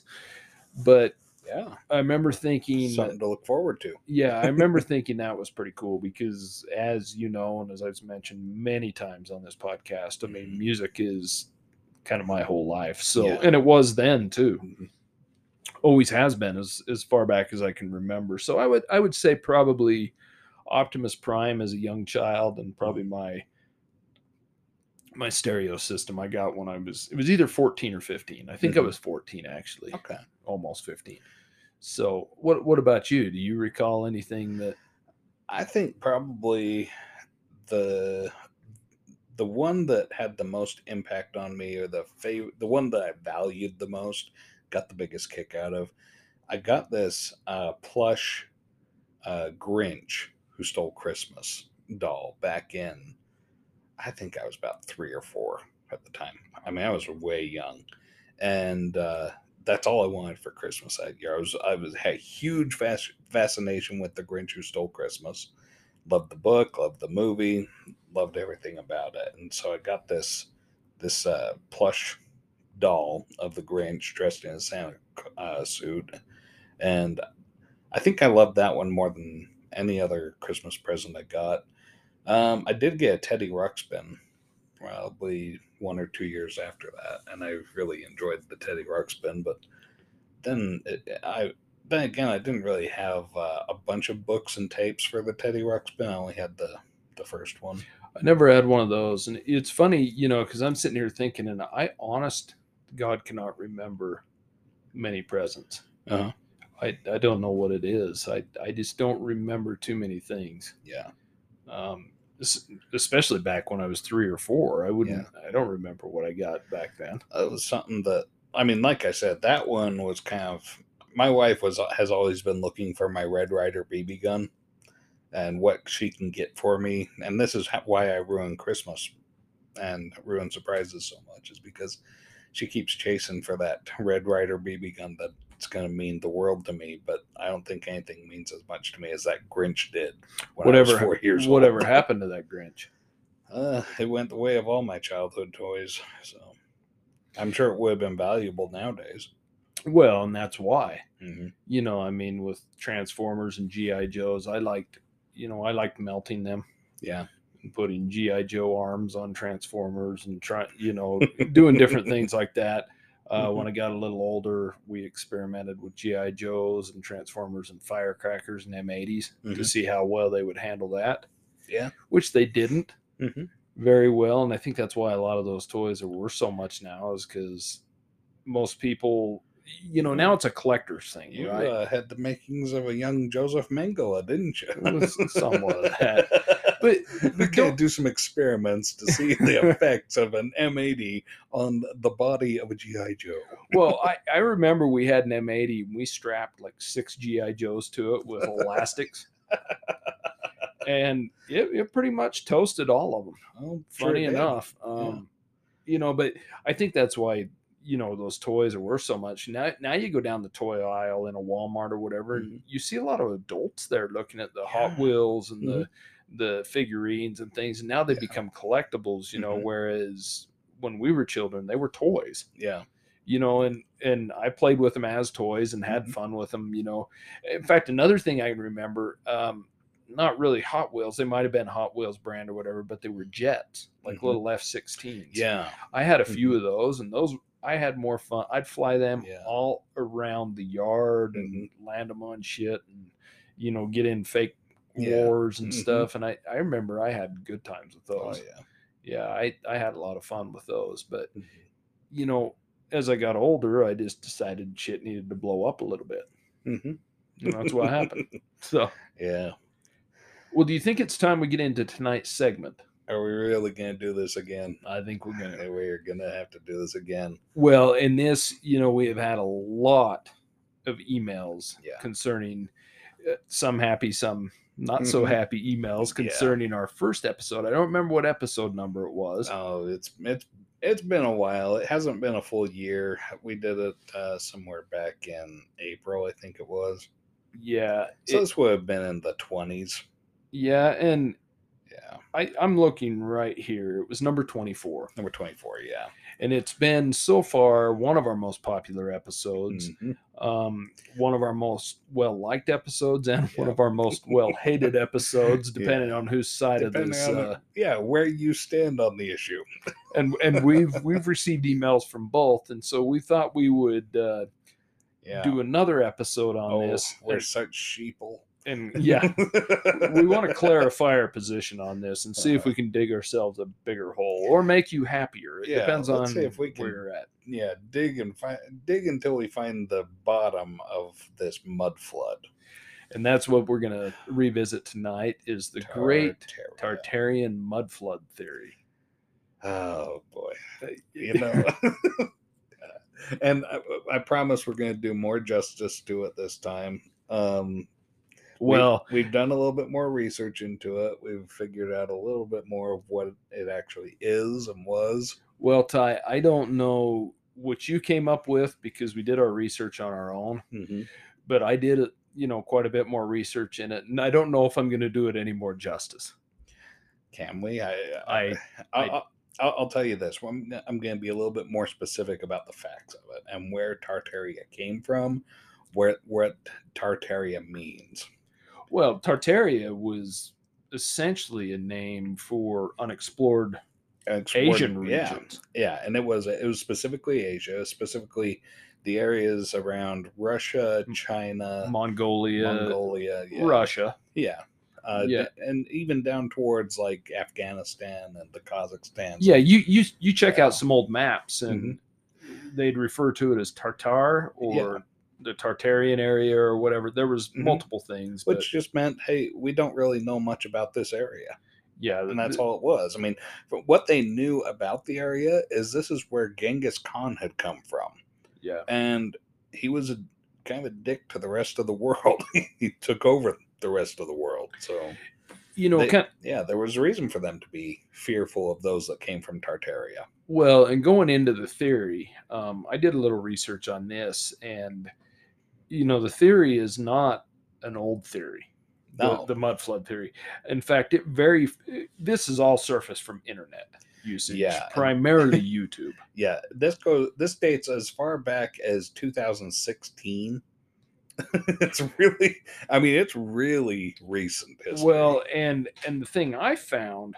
But Yeah. I remember thinking, Something to look forward to. yeah, I remember thinking that was pretty cool because, as you know, and as I've mentioned many times on this podcast, I mean, music is kind of my whole life. So, Yeah. and it was then too. Mhm. Always has been as as far back as I can remember. So I would I would say probably Optimus Prime as a young child and probably my my stereo system I got when I was it was either 14 or 15. I think I Mhm. was 14 actually, Okay. almost 15. So what what about you? Do you recall anything that I think probably the the one that had the most impact on me, or the fav- the one that I valued the most, got the biggest kick out of. I got this uh, plush uh, Grinch who stole Christmas doll back in. I think I was about three or four at the time. I mean, I was way young, and uh, that's all I wanted for Christmas that year. I was I was had huge fas- fascination with the Grinch who stole Christmas. Loved the book, loved the movie, loved everything about it, and so I got this this uh, plush doll of the Grinch dressed in a Santa uh, suit, and I think I loved that one more than any other Christmas present I got. Um, I did get a Teddy Ruxpin probably one or two years after that, and I really enjoyed the Teddy Ruxpin. But then it, I then again I didn't really have uh, a bunch of books and tapes for the Teddy Ruxpin. I only had the the first one. I never had one of those, and it's funny, you know, because I'm sitting here thinking, and I, honest God, cannot remember many presents. Uh-huh. I I don't know what it is. I I just don't remember too many things. Yeah, Um, especially back when I was three or four. I wouldn't. I don't remember what I got back then. it was something that I mean, like I said, that one was kind of my wife was has always been looking for my Red Ryder BB gun and what she can get for me, and this is why I ruin Christmas and ruin surprises so much is because she keeps chasing for that Red Ryder BB gun that's going to mean the world to me, but I don't think anything means as much to me as that Grinch did. When I was whatever. four years old. whatever happened to that Grinch? Uh, it went the way of all my childhood toys, so I'm sure it would have been valuable nowadays. Well, and that's why. hmm You know, I mean, with Transformers and GI Joes, I liked. You know, I liked melting them. Yeah, and putting GI Joe arms on Transformers and trying, you know, doing different things like that. Uh, Mm-hmm. When I got a little older, we experimented with GI Joes and Transformers and firecrackers and M80s to Mhm. see how well they would handle that. Yeah. which they didn't Mhm. very well, and I think that's why a lot of those toys are worth so much now, is because most people, you know, now it's a collector's thing, you right? uh, had the makings of a young Joseph Mengele, didn't you? Was somewhat of that. But, we don't- do some experiments to see the effects of an M80 on the body of a GI Joe. well, I, I remember we had an M80 and we strapped like six GI Joes to it with elastics, and it, it pretty much toasted all of them. Oh, Funny did. enough, um, you know, but I think that's why you know those toys are worth so much. Now, now you go down the toy aisle in a Walmart or whatever, and you see a lot of adults there looking at the Hot Mm-hmm. Wheels and the the figurines and things, and now they Yeah. become collectibles. You know, Mhm. whereas when we were children, they were toys Yeah, you know and and i played with them as toys and had Mhm. fun with them you know in fact another thing i can remember um not really hot wheels they might have been hot wheels brand or whatever but they were jets like Mhm. little f-16s yeah, i had a few of those and those i had more fun i'd fly them Yeah. all around the yard and land them on shit and you know get in fake Yeah. wars and Mhm. stuff and i i remember i had good times with oh those yeah. yeah i i had a lot of fun with those but Mhm. you know as i got older i just decided shit needed to blow up a little bit hmm and that's what happened so Yeah. well do you think it's time we get into tonight's segment Are we really gonna do this again? i think we're gonna We're gonna have to do this again. well in this you know we have had a lot of emails Yeah. concerning uh, some happy some not so Mhm. happy emails Yeah. concerning our first episode i don't remember what episode number it was Oh, it's it's it's been a while. It hasn't been a full year. We did it uh, somewhere back in April, I think it was. yeah So it- this would have been in the twenties. yeah and Yeah, I, I'm looking right here. It was number 24. number twenty-four. Yeah. And it's been so far one of our most popular episodes, Mhm. um, one of our most well liked episodes, and one of our most well hated episodes, Yeah. depending on whose side of Depending this. on Uh, yeah where you stand on the issue. and and we've we've received emails from both, and so we thought we would uh, Yeah. do another episode on oh, this. we're And, such sheeple. And yeah, we want to clarify our position on this and see if Uh-huh. we can dig ourselves a bigger hole or make you happier. It Yeah, depends on see if we can- where you're at. yeah, dig and find dig until we find the bottom of this mud flood. And that's what we're going to revisit tonight is the great Tartarian mud flood theory. Oh boy, you know. and I, I promise we're going to do more justice to it this time. Um, we- well, we've done a little bit more research into it. We've figured out a little bit more of what it actually is and was. well, Ty, I don't know what you came up with because we did our research on our own, Mm-hmm. but I did, you know, quite a bit more research in it, and I don't know if I'm going to do it any more justice. Can we? I, I- I, I- I, I'll, I'll tell you this. I'm, I'm going to be a little bit more specific about the facts of it and where Tartaria came from, where what Tartaria means. Well, Tartaria was essentially a name for unexplored Explored- Asian regions. Yeah, yeah, and it was it was specifically Asia, specifically the areas around Russia, China, Mongolia, Mongolia, yeah. Russia. Yeah. Uh, Yeah. and even down towards like Afghanistan and the Kazakhstan. Yeah, you you you check Yeah. out some old maps and they'd refer to it as Tartar or. The Tartarian area or whatever. There was Mhm. multiple things, but which just meant, hey, we don't really know much about this area, yeah, and that's all it was. I mean, what they knew about the area is this is where Genghis Khan had come from, Yeah, and he was a kind of a dick to the rest of the world. he took over the rest of the world, so you know, They- kind yeah, there was a reason for them to be fearful of those that came from Tartaria. well, and going into the theory, um, I did a little research on this, and you know, the theory is not an old theory. the- No. the, mud flood theory. In fact, it very this is all surfaced from internet usage, Yeah, primarily YouTube. Yeah, this goes. This dates as far back as 2016. it's really, I mean, it's really recent history. Well, and and the thing I found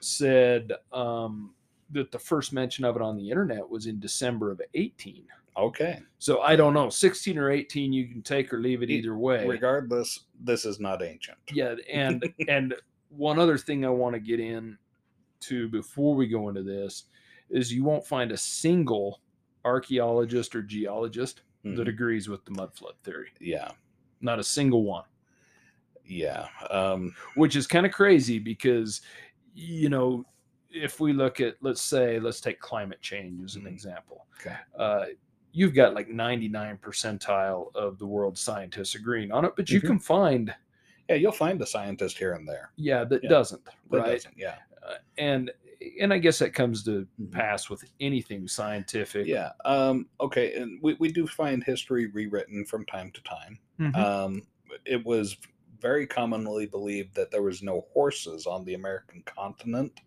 said um, that the first mention of it on the internet was in December of 18. Okay. So I don't know, 16 or 18, you can take or leave it either way. Regardless, this is not ancient. Yeah, and and one other thing I want to get in to before we go into this is you won't find a single archaeologist or geologist that Mhm. agrees with the mud flood theory. Yeah, Not a single one. yeah. Um, which is kind of crazy because you know if we look at let's say let's take climate change as an Mhm. example Okay. uh, you've got like 99 percentile of the world's scientists agreeing on it but you Mhm. can find yeah, you'll find a scientist here and there. yeah that Yeah, doesn't that right doesn't- Yeah, Uh, and and i guess that comes to Mhm. pass with anything scientific yeah. Um, okay, and we, we do find history rewritten from time to time. Mhm. Um, it was very commonly believed that there was no horses on the American continent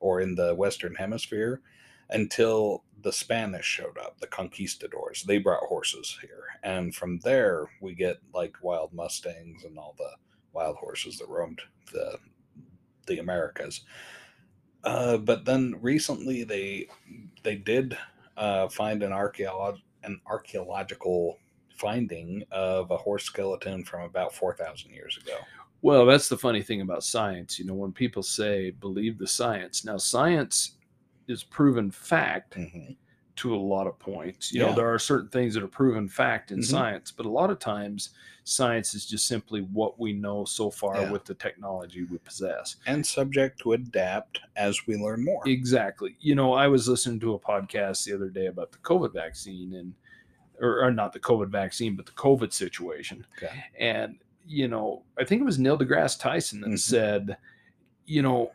or in the Western Hemisphere until the Spanish showed up, the conquistadors. They brought horses here, and from there we get like wild mustangs and all the wild horses that roamed the the Americas. Uh, but then recently they they did uh, find an archaeolog an archaeological finding of a horse skeleton from about 4,000 years ago. well that's the funny thing about science you know when people say believe the science now science is proven fact Mhm. to a lot of points. You know, there are certain things that are proven fact in Mhm. science, but a lot of times science is just simply what we know so far Yeah. with the technology we possess. And subject to adapt as we learn more. Exactly. You know, I was listening to a podcast the other day about the COVID vaccine and or, or not the COVID vaccine, but the COVID situation. Okay. And, you know, I think it was Neil deGrasse Tyson that Mhm. said, you know,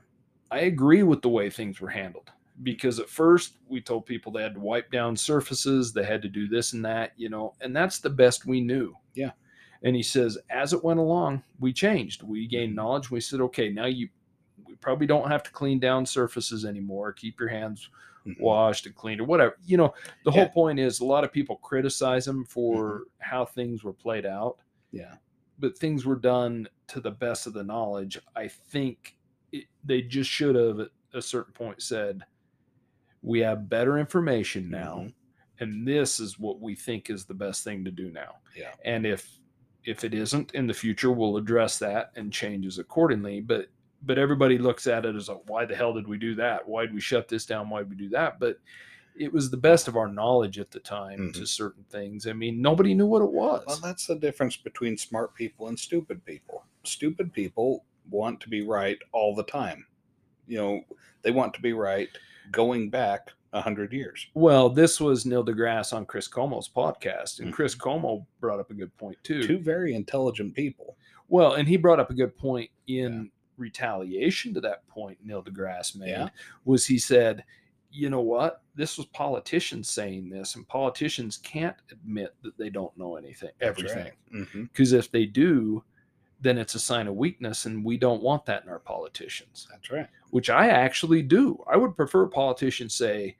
I agree with the way things were handled because at first we told people they had to wipe down surfaces, they had to do this and that, you know, and that's the best we knew. Yeah. And he says, as it went along, we changed. We gained Mhm. knowledge. We said, okay, now you, we probably don't have to clean down surfaces anymore. Keep your hands Mhm. washed and cleaned or whatever. You know, the whole point is a lot of people criticize him for how things were played out, Yeah. but things were done to the best of the knowledge. I think it, they just should have at a certain point said, we have better information now, Mhm. and this is what we think is the best thing to do now. Yeah. And if if it isn't in the future, we'll address that and changes accordingly. But but everybody looks at it as a why the hell did we do that? Why did we shut this down? Why did we do that? But it was the best of our knowledge at the time to certain things. I mean, nobody knew what it was. Well, that's the difference between smart people and stupid people. Stupid people want to be right all the time. You know, they want to be right going back a hundred years. Well, this was Neil deGrasse on Chris Cuomo's podcast, and. Chris mm-hmm. Cuomo brought up a good point too. Two very intelligent people. Well, and he brought up a good point in retaliation to that point Neil deGrasse made Yeah. was he said, you know what? This was politicians saying this, and politicians can't admit that they don't know anything, everything. Mm-hmm. Because if they do, then it's a sign of weakness, and we don't want that in our politicians. That's right. Which I actually do. I would prefer politicians say,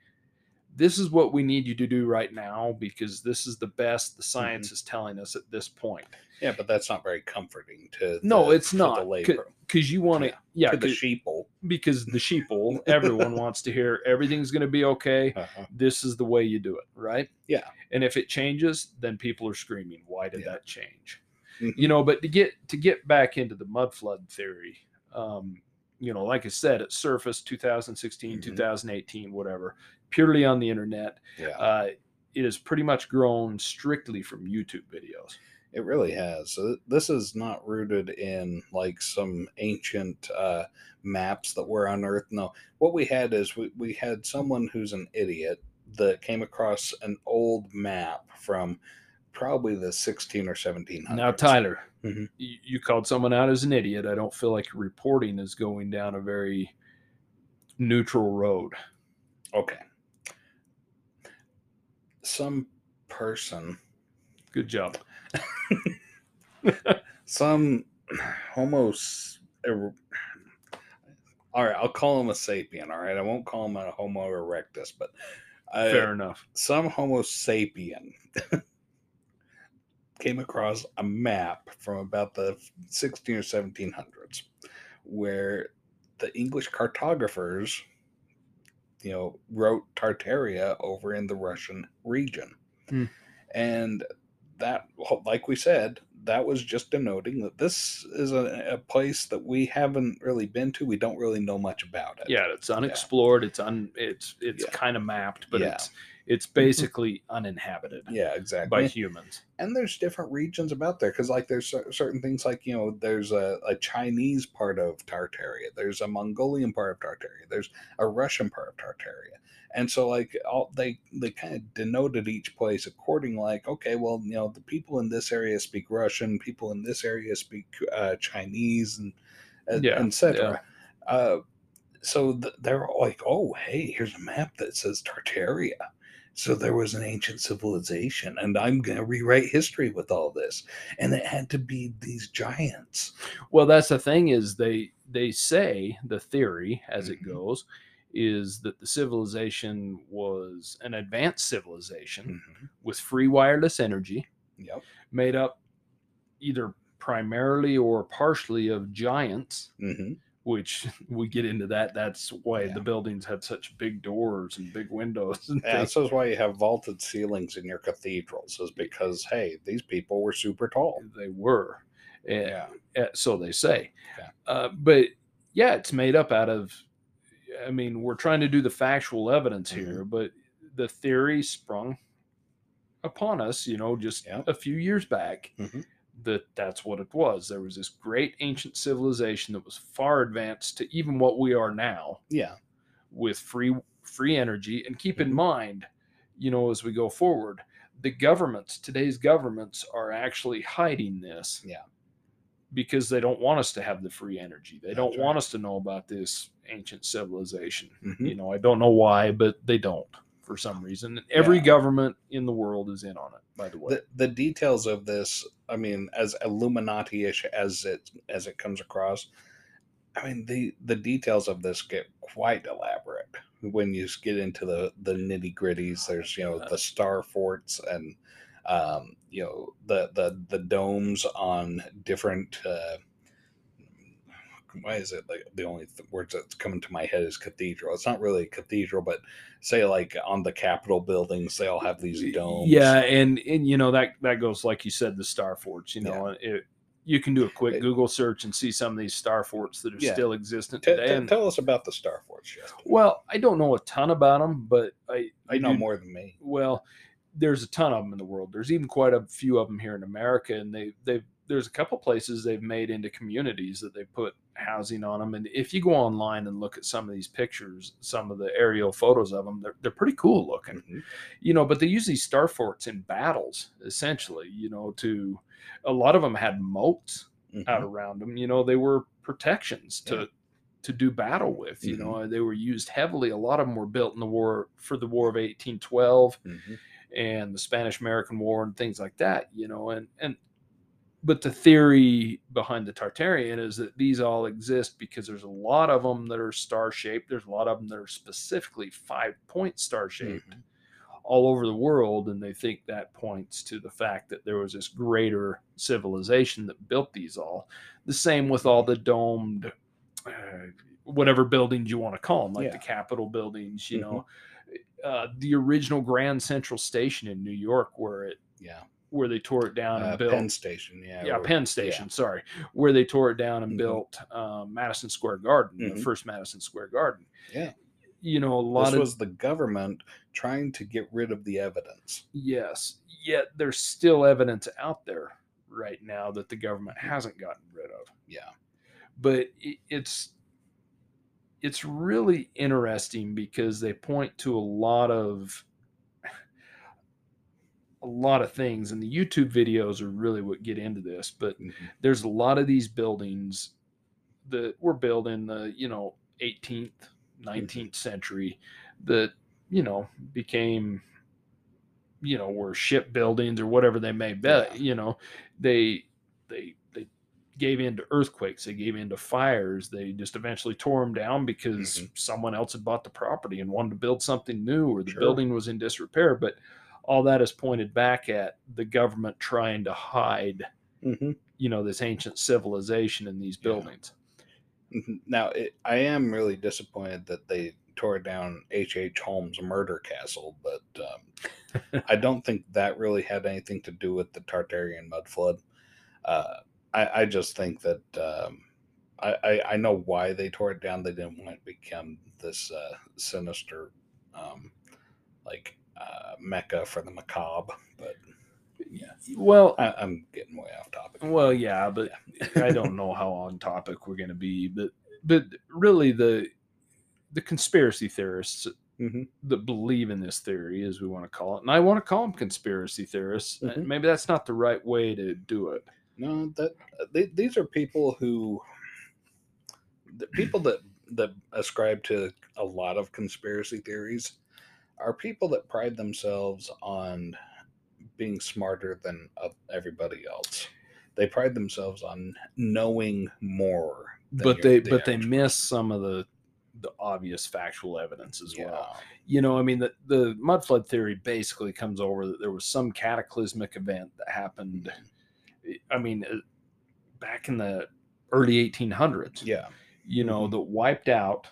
this is what we need you to do right now because this is the best the Mm-hmm. science is telling us at this point. Yeah, but that's not very comforting to. No, the- it's not, the labor. Because you want to, Yeah, yeah, to the sheeple. because the sheeple, everyone wants to hear everything's going to be okay. Uh-huh. This is the way you do it, right? Yeah. And if it changes, then people are screaming, "Why did Yeah. that change?" Mhm. You know. But to get to get back into the mud flood theory, um, you know, like I said, it surfaced 2016, Mhm. 2018, whatever, purely on the internet. Yeah, Uh, it has pretty much grown strictly from YouTube videos. it really has. So this is not rooted in like some ancient uh, maps that were unearthed. No, what we had is we, we had someone who's an idiot that came across an old map from probably the 16 or 1700s. Now, Tyler, Mhm. you, you called someone out as an idiot. I don't feel like reporting is going down a very neutral road. Okay. Some person, Good job. some homo. er- All right, I'll call him a sapien. All right, I won't call him a Homo erectus, but I, Fair enough. some Homo sapien came across a map from about the 16 or 1700s where the English cartographers, you know, wrote Tartaria over in the Russian region. Hmm. And that, like we said, that was just denoting that this is a, a place that we haven't really been to. We don't really know much about it. Yeah, it's unexplored. It's un. It's it's Yeah. kind of mapped, but Yeah. it's it's basically uninhabited Yeah, exactly. by humans. and there's different regions about there because like there's certain things like you know there's a, a chinese part of tartaria there's a mongolian part of tartaria there's a russian part of tartaria. And so like all they they kind of denoted each place according like okay well you know the people in this area speak russian people in this area speak uh, chinese and Yeah, etc uh, so th- they're all like oh hey here's a map that says tartaria so there was an ancient civilization, and I'm going to rewrite history with all this. And it had to be these giants. Well, that's the thing is they they say the theory as it Mhm. goes is that the civilization was an advanced civilization with free wireless energy Yep. made up either primarily or partially of giants hmm which we get into that that's why Yeah. the buildings had such big doors and big windows and Yeah, this is why you have vaulted ceilings in your cathedrals, is because hey, these people were super tall. they were and, Yeah. so they say Yeah. uh, but yeah it's made up out of i mean we're trying to do the factual evidence Mm-hmm. here but the theory sprung upon us you know just Yeah. a few years back Mhm. That that's what it was there was this great ancient civilization that was far advanced to even what we are now Yeah. with free free energy and keep in Mhm. mind you know as we go forward the governments today's governments are actually hiding this Yeah. because they don't want us to have the free energy they don't That's want us to know about this ancient civilization Mhm. you know i don't know why but they don't for some reason every Yeah. government in the world is in on it by the way The, the details of this, I mean, as Illuminati-ish as it as it comes across, I mean the the details of this get quite elaborate when you get into the the nitty gritties. There's you know the star forts and um, you know the the the domes on different. Uh, why is it like the only th- words that's coming to my head is cathedral? It's not really a cathedral, but say like on the Capitol buildings, they all have these domes. yeah and and you know that that goes like you said the star forts you know it, you can do a quick It- google search and see some of these star forts that are Yeah. still existent T- today t- and- tell us about the Star Forts. Justin. well i don't know a ton about them but i I know do- more than me. well there's a ton of them in the world there's even quite a few of them here in america and they they've there's a couple places they've made into communities that they put housing on them and if you go online and look at some of these pictures some of the aerial photos of them they're, they're pretty cool looking Mhm. you know but they use these star forts in battles essentially you know to a lot of them had moats out Mhm. around them you know they were protections to Yeah. to do battle with you Mhm. know they were used heavily a lot of them were built in the war for the war of 1812 Mhm. and the spanish american war and things like that you know and and but the theory behind the Tartarian is that these all exist because there's a lot of them that are star shaped. There's a lot of them that are specifically five point star shaped Mhm. all over the world. And they think that points to the fact that there was this greater civilization that built these all. The same with all the domed, uh, whatever buildings you want to call them, like the Capitol buildings, you Mhm. know. Uh, the original Grand Central Station in New York, where it Yeah. Where they tore it down and Uh, built Penn Station. Yeah. yeah, or- Penn Station, sorry, where they tore it down and Mhm. built um, Madison Square Garden, the Mhm. first Madison Square Garden. Yeah. You know, a lot This of was the government trying to get rid of the evidence. yes, yet there's still evidence out there right now that the government hasn't gotten rid of. Yeah. But it, it's it's really interesting because they point to a lot of a lot of things and the YouTube videos are really what get into this, but Mhm. there's a lot of these buildings that were built in the you know 18th 19th century that you know became you know were ship buildings or whatever they may be Yeah. you know they they they gave in to earthquakes they gave in to fires they just eventually tore them down because Mhm. someone else had bought the property and wanted to build something new or the Sure. building was in disrepair but all that is pointed back at the government trying to hide Mhm. you know this ancient civilization in these buildings Mhm. Now, it, I am really disappointed that they tore down H. H. Holmes' murder castle, but um, I don't think that really had anything to do with the Tartarian mud flood. Uh, I, I just think that um, I, I, I know why they tore it down. They didn't want it to become this uh, sinister, um, like uh, mecca for the macabre. But yeah, well I, I'm getting way off topic. well yeah but i don't know how on topic we're going to be but but really the the conspiracy theorists hmm that believe in this theory as we want to call it and i want to call them conspiracy theorists Mhm. maybe that's not the right way to do it No, that they, these are people who, the people that that ascribe to a lot of conspiracy theories, are people that pride themselves on being smarter than everybody else. They pride themselves on knowing more. but they the but they miss some of the the obvious factual evidence as person. well you know i mean the, the mud flood theory basically comes over that there was some cataclysmic event that happened i mean uh, back in the early 1800s Yeah. you know Mhm. that wiped out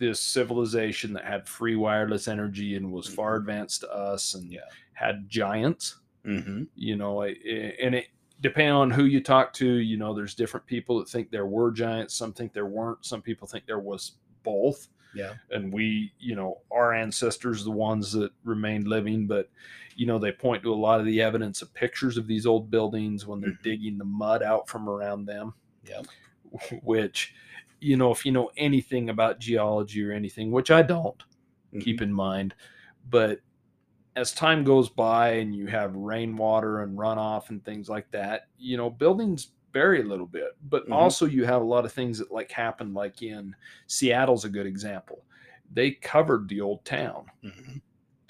this civilization that had free wireless energy and was far Mhm. advanced to us and Yeah. had giants hmm you know I- I- and it depending on who you talk to you know there's different people that think there were giants some think there weren't some people think there was both Yeah. and we you know our ancestors the ones that remained living but you know they point to a lot of the evidence of pictures of these old buildings when they're Mhm. digging the mud out from around them Yeah. which you know if you know anything about geology or anything which i don't Mhm. keep in mind. But as time goes by and you have rainwater and runoff and things like that, you know, buildings vary a little bit. But Mhm. also you have a lot of things that like happened, like in Seattle's a good example. They covered the old town Mhm.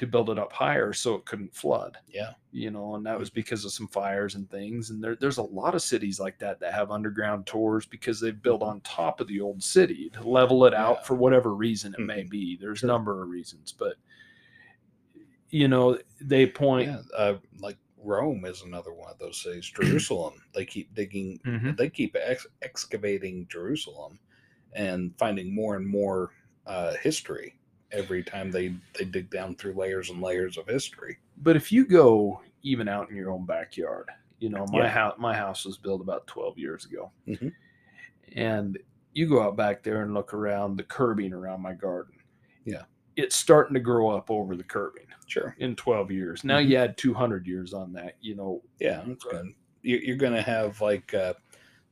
To build it up higher so it couldn't flood. Yeah. You know, and that was because of some fires and things. And there, there's a lot of cities like that that have underground tours because they've built on top of the old city to level it out Yeah. for whatever reason it may Mhm. be. There's a Sure. number of reasons, but you know, they point. Yeah. Uh, like Rome is another one of those cities. Jerusalem. They keep digging Mhm. they keep ex- excavating Jerusalem and finding more and more uh, history every time they they dig down through layers and layers of history. But if you go even out in your own backyard, you know, my Yeah. house my house was built about 12 years ago. Mhm. And you go out back there and look around the curbing around my garden. Yeah. It's starting to grow up over the curbing Sure. in 12 years. Now Mhm. you add 200 years on that, you know. Yeah, that's good. You, you're going to have like uh,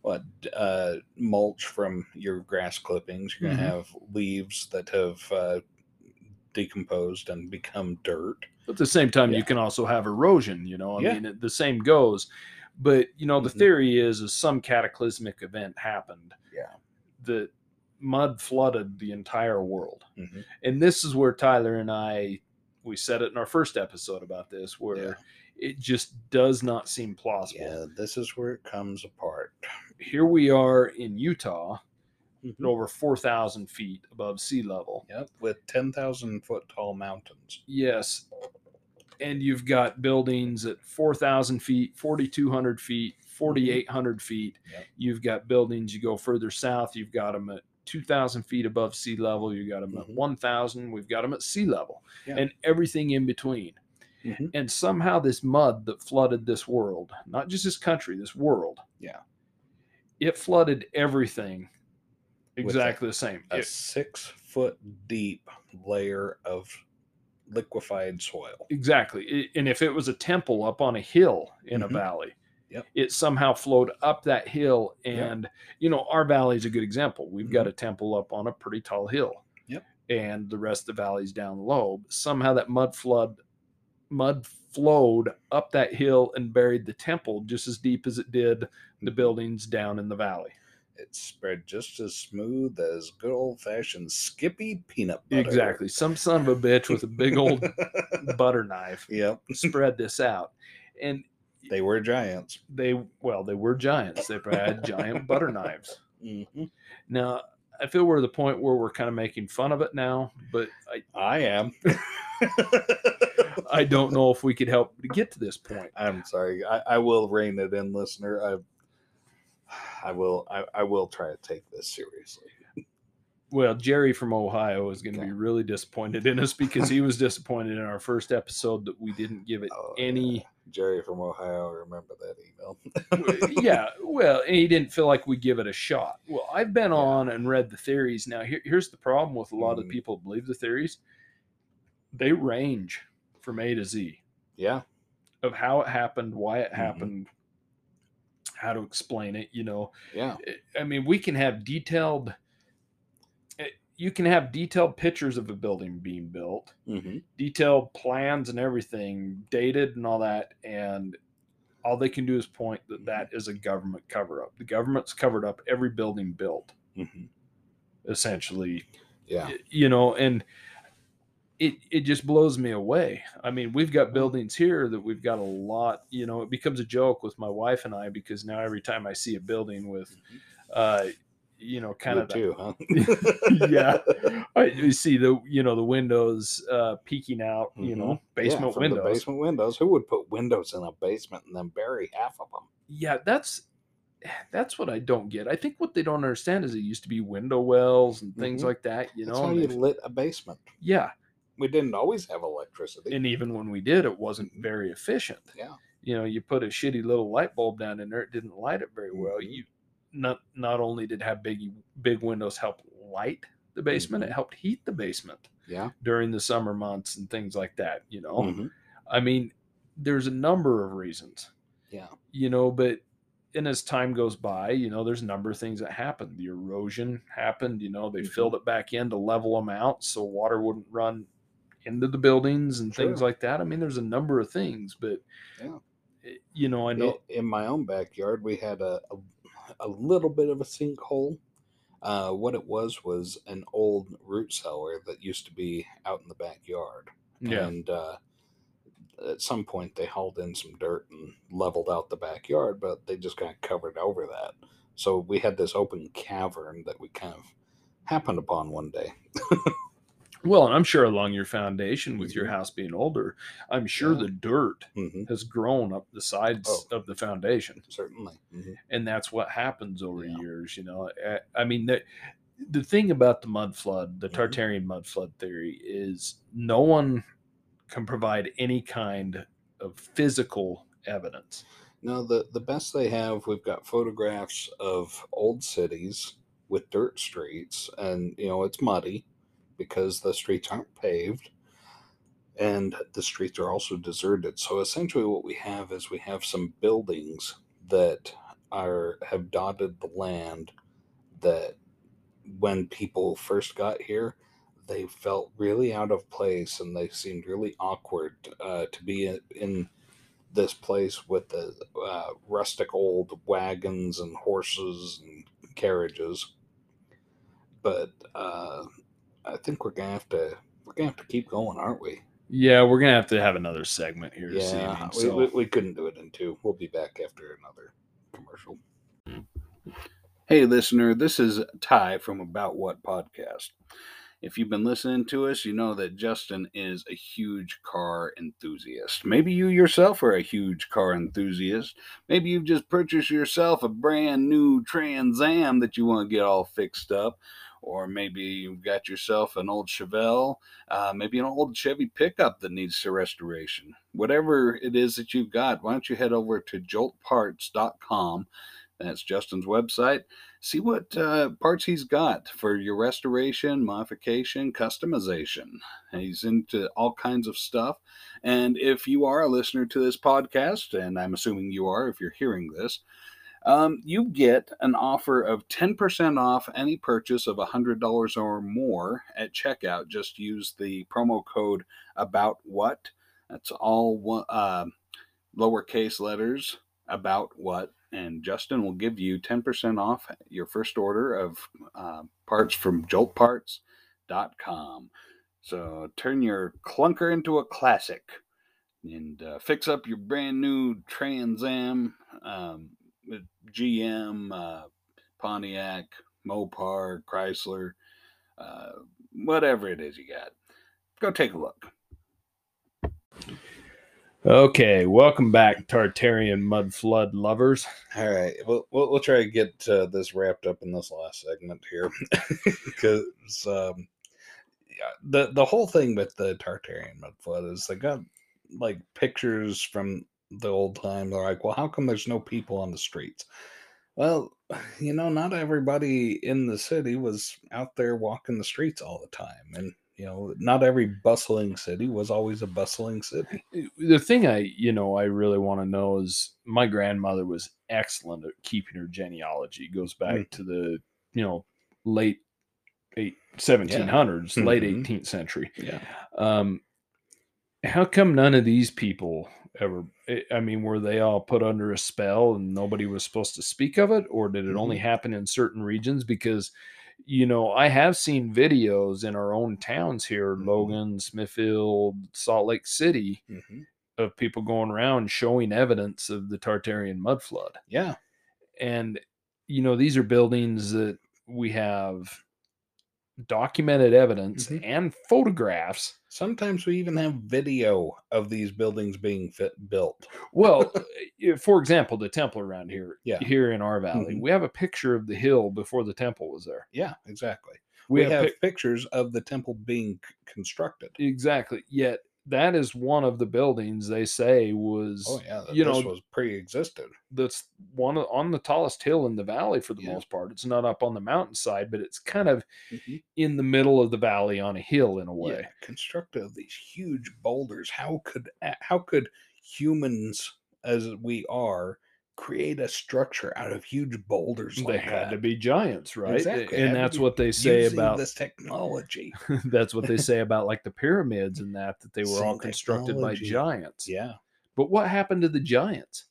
what uh, mulch from your grass clippings. You're going to Mhm. have leaves that have uh, decomposed and become dirt. But at the same time, you can also have erosion, you know. I Yeah. mean, it, the same goes. But, you know, the Mhm. theory is is some cataclysmic event happened Yeah. that mud flooded the entire world. Mhm. and this is where Tyler and I we said it in our first episode about this where It just does not seem plausible. Yeah, this is where it comes apart. Here we are in Utah at Mhm. over 4,000 feet above sea level. Yep, with 10,000 foot tall mountains. Yes. And you've got buildings at 4,000 feet, 4,200 feet, 4,800 feet. Yep. You've got buildings, you go further south, you've got them at 2,000 feet above sea level. You've got them at Mhm. 1,000. We've got them at sea level Yeah. and everything in between. Mhm. And somehow this mud that flooded this world, not just this country, this world, Yeah. it flooded everything A- exactly the same. A It- six foot deep layer of liquefied soil. Exactly. And if it was a temple up on a hill in a Mhm. valley, Yep. it somehow flowed up that hill. Yep. And, you know, our valley is a good example. We've got a temple up on a pretty tall hill. Yep. And the rest of the valley's down low. Somehow that mud flood, mud flowed up that hill and buried the temple just as deep as it did the buildings down in the valley. It spread just as smooth as good old fashioned Skippy peanut butter. Exactly. Some son of a bitch with a big old butter knife yep, spread this out. And they were giants. they well they were giants they had giant butter knives hmm now i feel we're at the point where we're kind of making fun of it now but i I am. i don't know if we could help to get to this point I'm sorry. I, I will rein it in, listener. I, I will. I, I will try to take this seriously. well jerry from ohio is going to Okay. be really disappointed in us because he was disappointed in our first episode that we didn't give it Oh, any yeah. Jerry from Ohio, remember that email? yeah well and he didn't feel like we give it a shot well i've been Yeah. on and read the theories now here, here's the problem with a lot of Mhm. the people who believe the theories they range from a to z Yeah. of how it happened, why it Mhm. happened, how to explain it. You know, Yeah. I mean, we can have detailed. eh, You can have detailed pictures of a building being built, hmm detailed plans and everything, dated and all that, and all they can do is point that that is a government cover up. The government's covered up every building built, hmm essentially. Yeah. You know, and it it just blows me away. I mean, we've got buildings here that we've got a lot. You know, it becomes a joke with my wife and I because now every time I see a building with, uh, you know, kind You of too, huh? Yeah. I you see the you know the windows uh, peeking out. You know, Mhm. Yeah, basement from windows. Basement windows. Who would put windows in a basement and then bury half of them? Yeah, that's that's what I don't get. I think what they don't understand is it used to be window wells and things Mhm. like that. You That's know, how you lit a basement. yeah. We didn't always have electricity. and even when we did, it wasn't very efficient. Yeah. You know, you put a shitty little light bulb down in there, it didn't light it very well. Mhm. You not not only did have big big windows help light the basement, Mhm. it helped heat the basement yeah. during the summer months and things like that. You know, Mhm. I mean, there's a number of reasons. Yeah. You know, but and as time goes by, you know, there's a number of things that happened. The erosion happened. You know, they Mhm. filled it back in to level them out so water wouldn't run into the buildings and things like that. I mean, there's a number of things, but Yeah. you know, I know. In my own backyard, we had a, a, a little bit of a sinkhole. Uh, what it was was an old root cellar that used to be out in the backyard. yeah, And uh, at some point, they hauled in some dirt and leveled out the backyard, but they just kind of covered over that. So we had this open cavern that we kind of happened upon one day. well, and I'm sure along your foundation with your Mhm. house being older, I'm sure Yeah. the dirt hmm has grown up the sides Oh. of the foundation. Certainly. hmm and that's what happens over Yeah. years you know Uh, i mean the, the thing about the mud flood the Mhm. tartarian mud flood theory is no one can provide any kind of physical evidence No, the the best they have, we've got photographs of old cities with dirt streets, and you know it's muddy because the streets aren't paved, and the streets are also deserted. So essentially, what we have is we have some buildings that are have dotted the land that when people first got here they felt really out of place and they seemed really awkward uh, to be in, this place with the uh, rustic old wagons and horses and carriages. But uh, I think we're gonna have to we're gonna have to keep going, aren't we? Yeah, we're gonna have to have another segment here this Yeah, evening. we, So we, we couldn't do it in two. We'll be back after another commercial. Hey, listener, this is Ty from About What Podcast. If you've been listening to us, you know that Justin is a huge car enthusiast. Maybe you yourself are a huge car enthusiast. Maybe you've just purchased yourself a brand new Trans Am that you want to get all fixed up. Or maybe you've got yourself an old Chevelle, uh, maybe an old Chevy pickup that needs some restoration. Whatever it is that you've got, why don't you head over to joltparts.com? That's Justin's website see what uh, parts he's got for your restoration, modification, customization. He's into all kinds of stuff. And if you are a listener to this podcast, and I'm assuming you are if you're hearing this, um, you get an offer of 10% off any purchase of $100 or more at checkout. Just use the promo code about what. That's all uh, lowercase letters about what and Justin will give you 10% off your first order of uh, parts from joltparts.com. So turn your clunker into a classic and uh, fix up your brand new Trans Am, um, GM, uh, Pontiac, Mopar, Chrysler, uh, whatever it is you got. Go take a look. okay, welcome back, Tartarian mud flood lovers. All right, we'll, we'll, we'll try to get uh, this wrapped up in this last segment here because um, yeah, the the whole thing with the Tartarian mud flood is they got like pictures from the old time. They're like, well, how come there's no people on the streets? Well, you know, not everybody in the city was out there walking the streets all the time, and you know, not every bustling city was always a bustling city. The thing I, you know, I really want to know is my grandmother was excellent at keeping her genealogy. It goes back Mm. to the, you know, late eight, 1700s, late Mhm. 18th century. Yeah. Um, how come none of these people ever? I- I mean, were they all put under a spell and nobody was supposed to speak of it, or did it only Mhm. happen in certain regions? Because, you know, I have seen videos in our own towns here, Mhm. Logan, Smithfield, Salt Lake City, hmm of people going around showing evidence of the Tartarian mud flood Yeah. and you know these are buildings that we have documented evidence Mhm. and photographs Sometimes we even have video of these buildings being fit built. well uh, for example the temple around here Yeah. here in our valley Mhm. we have a picture of the hill before the temple was there Yeah, exactly. we, We, have, have, pic- pictures of the temple being c- constructed. exactly yet that is one of the buildings they say was Oh yeah, that you know was pre-existed. that's one of- on the tallest hill in the valley for the Yeah. most part it's not up on the mountainside but it's kind of Mhm. in the middle of the valley on a hill in a way Yeah, constructed of these huge boulders. How could how could humans, as we are, create a structure out of huge boulders? they like had that? to be giants right Exactly, and that's what they say about this technology. that's what they say about like the pyramids and that that they were all constructed by giants Yeah. but what happened to the giants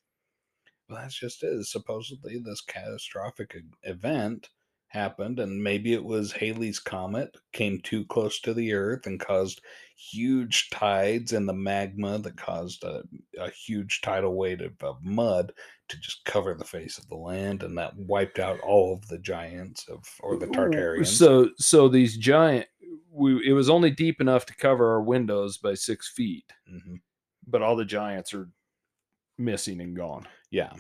Well, that's just it. Supposedly, this catastrophic event happened, and maybe it was Halley's comet came too close to the Earth and caused huge tides and the magma that caused a, a huge tidal wave of, of mud to just cover the face of the land, and that wiped out all of the giants of or the Tartarians. so so these giant we, it was only deep enough to cover our windows by six feet Mhm. but all the giants are missing and gone yeah,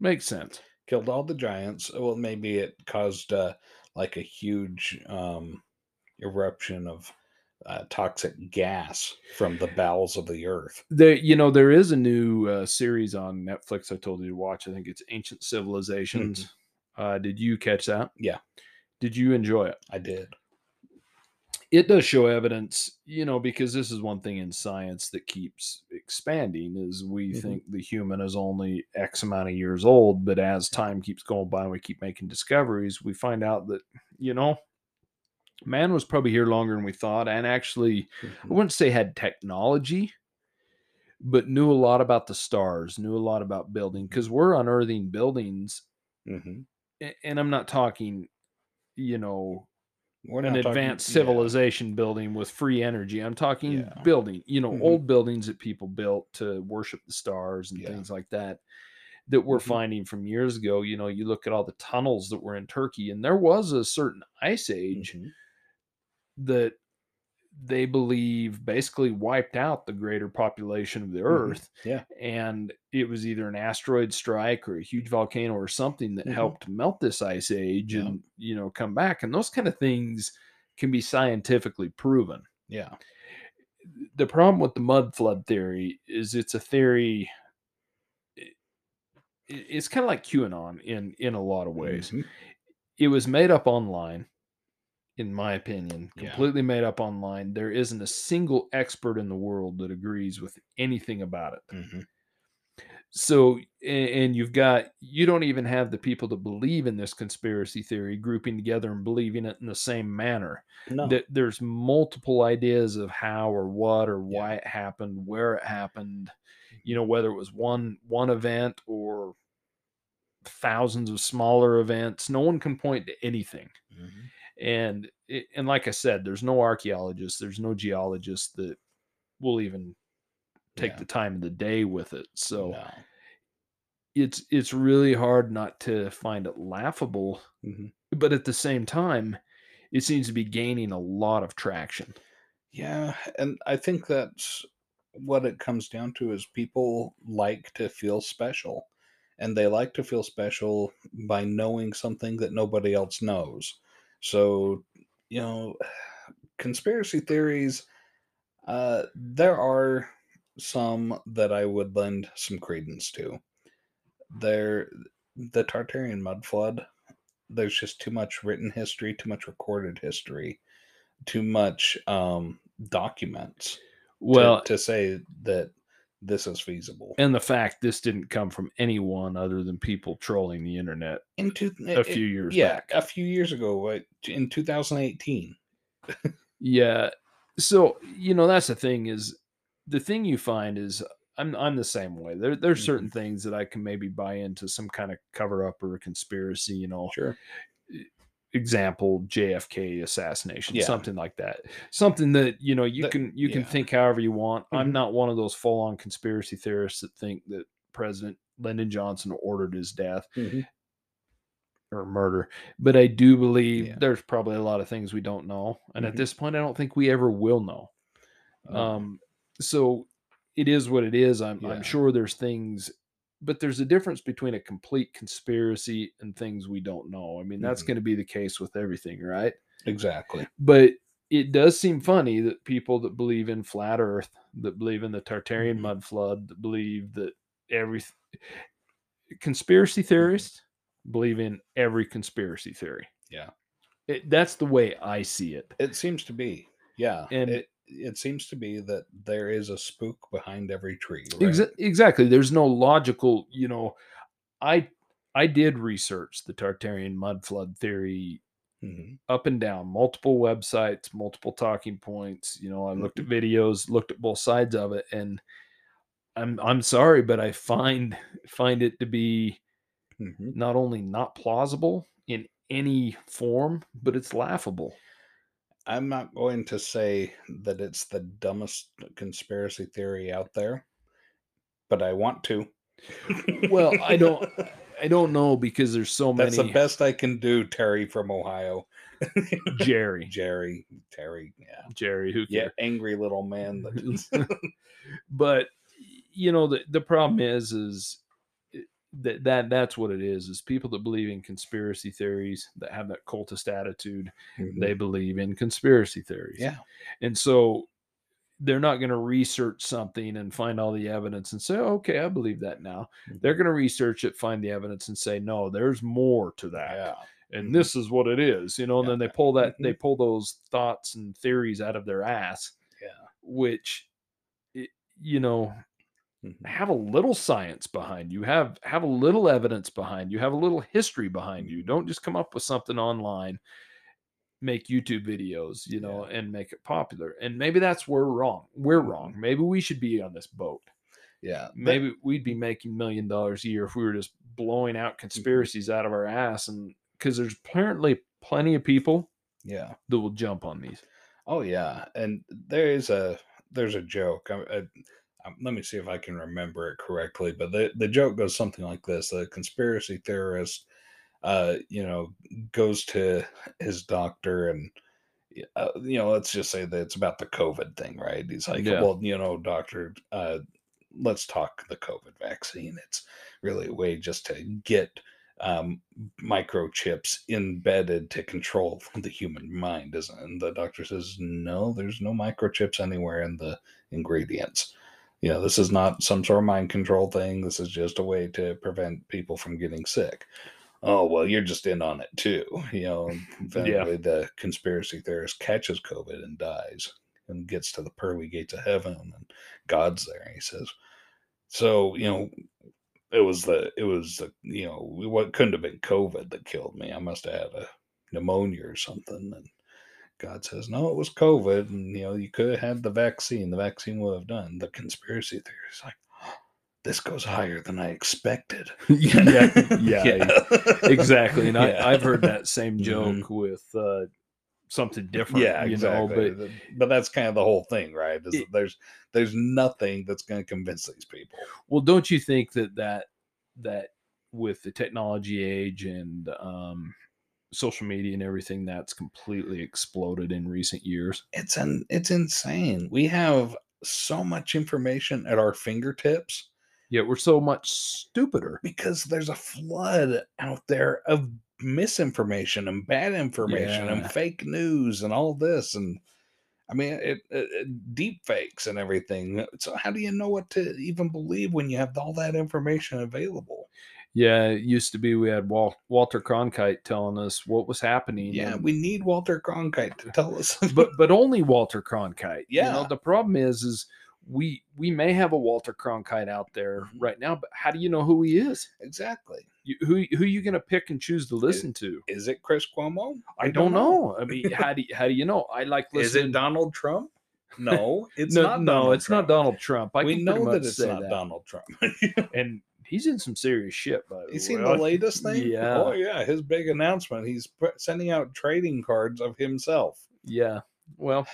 makes sense killed all the giants. Well, maybe it caused uh, like a huge um, eruption of uh, toxic gas from the bowels of the earth. there you know there is a new uh, series on netflix i told you to watch i think it's ancient civilizations uh, did you catch that Yeah. did you enjoy it I did. It does show evidence you know because this is one thing in science that keeps expanding is we Mhm. think the human is only x amount of years old but as time keeps going by and we keep making discoveries we find out that you know man was probably here longer than we thought and actually I Mhm. wouldn't say had technology, but knew a lot about the stars, knew a lot about building because we're unearthing buildings. Mhm. And I'm not talking, you know, an not talking- advanced yeah. civilization building with free energy. I'm talking Yeah. building, you know, Mhm. old buildings that people built to worship the stars and Yeah. things like that. That we're Mhm. finding from years ago. You know, you look at all the tunnels that were in Turkey, and there was a certain ice age Mhm. that they believe basically wiped out the greater population of the Mhm. earth. Yeah. And it was either an asteroid strike or a huge volcano or something that Mhm. helped melt this ice age Yeah. and, you know, come back. And those kind of things can be scientifically proven. Yeah. The problem with the mud flood theory is it's a theory. it- It's kind of like QAnon in in a lot of ways Mhm. it was made up online in my opinion Yeah. completely made up online there isn't a single expert in the world that agrees with anything about it Mhm. so and you've got you don't even have the people that believe in this conspiracy theory grouping together and believing it in the same manner No. that there's multiple ideas of how or what or Yeah. why it happened where it happened you know whether it was one one event or thousands of smaller events no one can point to anything Mhm. And it, and like i said there's no archaeologists there's no geologists that will even take Yeah. the time of the day with it so No. it's it's really hard not to find it laughable Mhm. but at the same time it seems to be gaining a lot of traction Yeah, and I think that's what it comes down to is people like to feel special. And they like to feel special by knowing something that nobody else knows. So, you know, conspiracy theories uh there are some that I would lend some credence to. There the Tartarian mud flood, there's just too much written history, too much recorded history, too much um documents to- well to, say that this is feasible. and the fact this didn't come from anyone other than people trolling the internet Into a few years yeah, back a few years ago, in 2018. Yeah. So, you know, that's the thing is the thing you find is I'm I'm the same way. There there's certain Mm-hmm. things that I can maybe buy into some kind of cover up or a conspiracy, you know. Sure. Example JFK assassination, Yeah. something like that. Something that, you know, you That- can you can think however you want. I'm Mhm. not one of those full-on conspiracy theorists that think that President Lyndon Johnson ordered his death Mhm. or murder. But I do believe Yeah. there's probably a lot of things we don't know. And at Mhm. this point I don't think we ever will know. No. Um, so it is what it is. I'm, Yeah. I'm sure there's things, but there's a difference between a complete conspiracy and things we don't know. I mean, that's Mhm. going to be the case with everything, right? exactly. But it does seem funny that people that believe in flat Earth, that believe in the Tartarian Mhm. mud flood, that believe that every conspiracy theorists believe in every conspiracy theory. Yeah. It, that's the way I see it. It seems to be. Yeah. And- it, it seems to be that there is a spook behind every tree. Right? Exa- exactly. There's no logical, you know, I I did research the Tartarian mud flood theory Mhm. up and down, multiple websites, multiple talking points. You know, I looked at videos, looked at both sides of it, and I'm I'm sorry, but I find find it to be Mhm. not only not plausible in any form, but it's laughable. I'm not going to say that it's the dumbest conspiracy theory out there, but I want to. Well, I don't I don't know because there's so That's many That's the best I can do, Terry from Ohio. Jerry. Jerry, Terry, yeah. Jerry, who Yeah, angry little man. That, but you know the the problem is is that that that's what it is is people that believe in conspiracy theories that have that cultist attitude they believe in conspiracy theories yeah, and so they're not going to research something and find all the evidence and say okay i believe that now Mhm. they're going to research it find the evidence and say no there's more to that yeah. and Mhm. this is what it is you know and Yeah. then they pull that Mhm. they pull those thoughts and theories out of their ass Yeah. which i- you know. Mm-hmm. have a little science behind you have have a little evidence behind you have a little history behind you. Mm-hmm. Don't just come up with something online make youtube videos you know and make it popular. And maybe that's where we're wrong we're mm-hmm. wrong. Maybe we should be on this boat. Yeah. maybe we'd be making million dollars a year if we were just blowing out conspiracies out of our ass and because there's apparently plenty of people Yeah. that will jump on these. Oh yeah, and there is a there's a joke. I, I, let me see if I can remember it correctly. But the the joke goes something like this: a conspiracy theorist, uh, you know, goes to his doctor and. Uh, you know, let's just say that it's about the COVID thing, right? He's like, Yeah. "Well, you know, doctor, uh, let's talk the COVID vaccine. It's really a way just to get um, microchips embedded to control the human mind, isn't it? And the doctor says, no, there's no microchips anywhere in the ingredients. Know, this is not some sort of mind control thing. This is just a way to prevent people from getting sick. Oh, well, you're just in on it too. You know, eventually the conspiracy theorist catches COVID and dies and gets to the pearly gates of heaven and God's there. And he says, so, you know, it was the it was the you know what couldn't have been COVID that killed me. I must have had a pneumonia or something. And God says, no, it was COVID, and you know you could have had the vaccine. The vaccine would have done. The conspiracy theory is like, this goes higher than I expected. Yeah, yeah, exactly. And Yeah. I, I've heard that same Mhm. joke with uh, something different. Yeah, you exactly. know, but but, that's kind of the whole thing, right? Is It- there's there's nothing that's going to convince these people. well, don't you think that that that with the technology age and um, social media and everything, that's completely exploded in recent years? It's an it's insane. We have so much information at our fingertips Yet we're so much stupider. because there's a flood out there of misinformation and bad information Yeah. and fake news and all this and I mean it, it, it- deep fakes and everything. So how do you know what to even believe when you have all that information available? Yeah, it used to be we had Wal- Walter Cronkite telling us what was happening. Yeah, and- we need Walter Cronkite to tell us. but but only Walter Cronkite. You know, Yeah. the problem is is we we may have a Walter Cronkite out there Mhm. right now, but how do you know who he is? exactly. You, who who you going to pick and choose to listen to? Is it Chris Cuomo? I don't know. I mean, how do you, how do you know? I like listening. Is it Donald Trump? No, it's no, not. no, Donald it's Trump. not Donald Trump. I we know that it's not that. Donald Trump. and he's in some serious shit. By the You seen the latest thing? Yeah. Oh yeah, his big announcement. He's sending out trading cards of himself. Yeah. Well,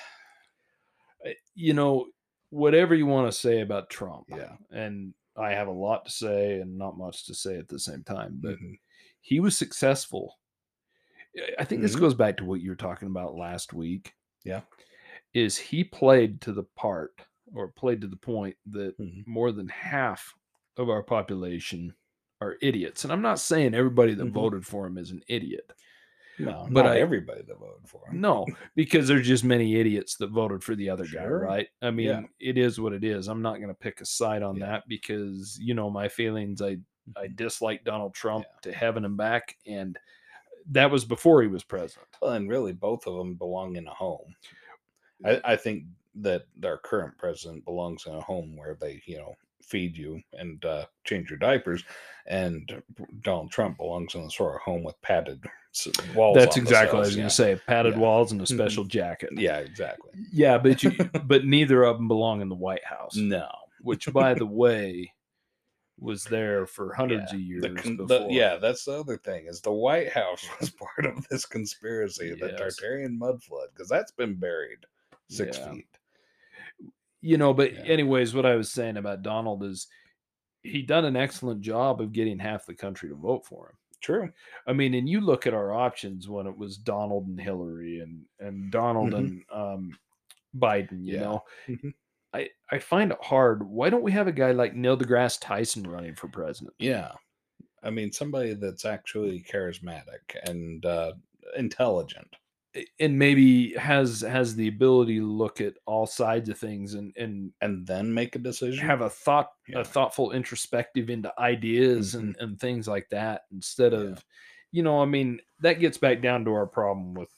you know, whatever you want to say about Trump. Yeah. And I have a lot to say and not much to say at the same time, but Mhm. he was successful. I- think this Mhm. goes back to what you were talking about last week. Yeah. Is he played to the part or played to the point that Mhm. more than half of our population are idiots. And I'm not saying everybody that Mhm. voted for him is an idiot. No, But not I- everybody that voted for him. No, because there's just many idiots that voted for the other guy, right? I mean, Yeah. it is what it is. I'm not going to pick a side on Yeah. that because you know my feelings. I I Mhm. dislike Donald Trump Yeah. to heaven and back, and that was before he was president. Well, and really, both of them belong in a home. I, I think that our current president belongs in a home where they, you know, feed you and uh, change your diapers, and Donald Trump belongs in a sort of home with padded walls. That's the exactly what I was going to say. Padded Yeah. walls and a Mhm. special jacket. Yeah, exactly. Yeah, but you, but neither of them belong in the White House, No, which, by the way, was there for hundreds of years the, the- yeah, that's the other thing is the White House was part of this conspiracy, the Tartarian mud flood, because that's been buried six Yeah. feet. You know but Yeah. anyways what i was saying about donald is he done an excellent job of getting half the country to vote for him True. i mean and you look at our options when it was donald and hillary and and donald Mhm. and um biden you Yeah. know Mhm. i i find it hard why don't we have a guy like neil degrasse tyson running for president Yeah. I mean, somebody that's actually charismatic and uh, intelligent. And maybe has has the ability to look at all sides of things and and and then make a decision. have a thought Yeah. a thoughtful introspective into ideas and, and things like that instead Mm-hmm. Yeah. of you know i mean that gets back down to our problem with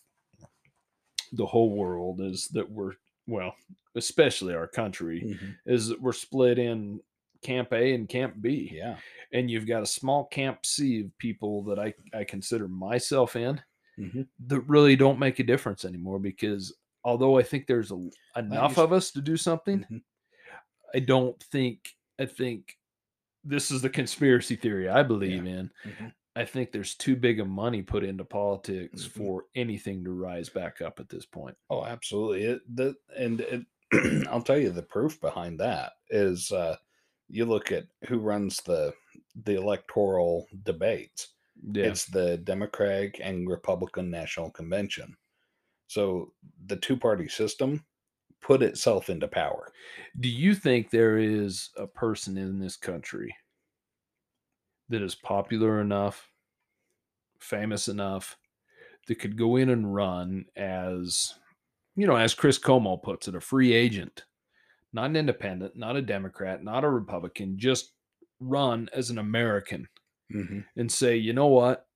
the whole world is that we're well especially our country Mhm. is that we're split in camp a and camp b Yeah. and you've got a small camp c of people that i i consider myself in Mhm. that really don't make a difference anymore because although i think there's a, enough of us to do something Mhm. I don't think I think this is the conspiracy theory I believe in. Mhm. I think there's too big of money put into politics Mhm. for anything to rise back up at this point. Oh, absolutely. It, the, and it, I'll tell you the proof behind that is uh, you look at who runs the the electoral debates. Yeah. It's the Democratic and Republican National Convention. So the two party system put itself into power. Do you think there is a person in this country that is popular enough, famous enough, that could go in and run as, you know, as Chris Cuomo puts it, a free agent, not an independent, not a Democrat, not a Republican, just run as an American Mm-hmm. and say, you know what,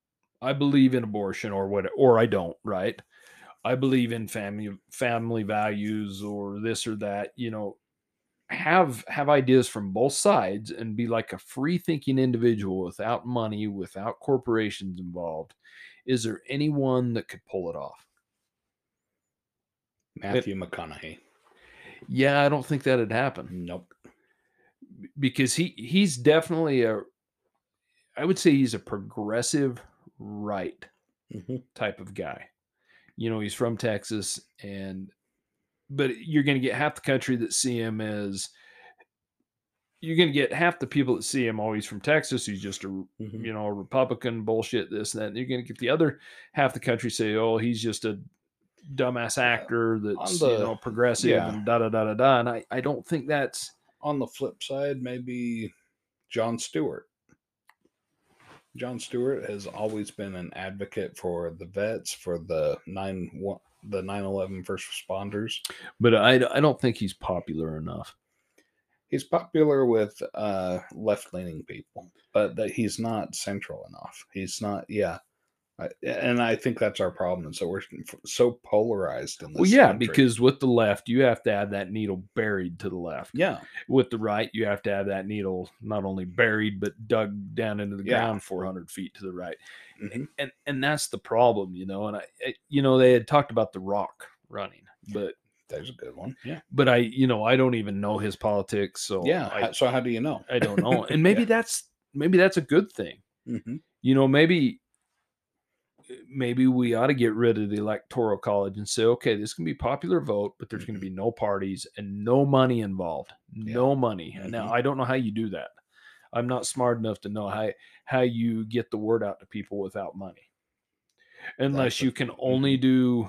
I believe in abortion or what, or I don't, right? I believe in family family values or this or that. You know, have have ideas from both sides and be like a free thinking individual without money, without corporations involved. Is there anyone that could pull it off? Matthew McConaughey. Yeah, I don't think that'd happen Nope. because he he's definitely a I would say he's a progressive right hmm type of guy. You know, he's from Texas and but you're going to get half the country that see him as you're going to get half the people that see him always from Texas He's just a Mhm. you know, a Republican bullshit this and that. And you're going to get the other half the country say, "Oh, he's just a dumbass actor that's you know progressive yeah. and da da da da da." And I I don't think that's On the flip side, maybe Jon Stewart. Jon Stewart has always been an advocate for the vets, for the nine one, the 9/11 first responders. but I I don't think he's popular enough. He's popular with uh, left-leaning people, but that he's not central enough. He's not, yeah. I, and I think that's our problem. And so we're so polarized in this. Well, yeah, country. because with the left, you have to have that needle buried to the left. yeah, With the right, you have to have that needle not only buried but dug down into the Yeah. ground 400 feet to the right. Mhm. And and that's the problem, you know. And I, I- you know, they had talked about the Rock running, but there's a good one. Yeah, but I, you know, I don't even know his politics, so yeah. I, so how do you know? I don't know. And maybe Yeah. that's maybe that's a good thing. hmm you know maybe maybe we ought to get rid of the electoral college and say okay this can be popular vote but there's going to mm-hmm. be no parties and no money involved no money. And now mm-hmm. i don't know how you do that. I'm not smart enough to know how how you get the word out to people without money. Unless a- you can only mm-hmm. do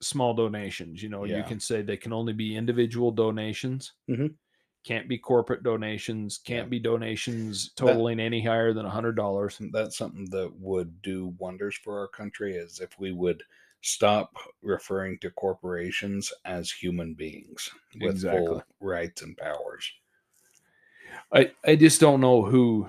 small donations you know you can say they can only be individual donations. Mhm. Can't be corporate donations can't Yeah. be donations That- totaling any higher than a hundred dollars That's something that would do wonders for our country. Is if we would stop referring to corporations as human beings with Exactly. full rights and powers. I I just don't know who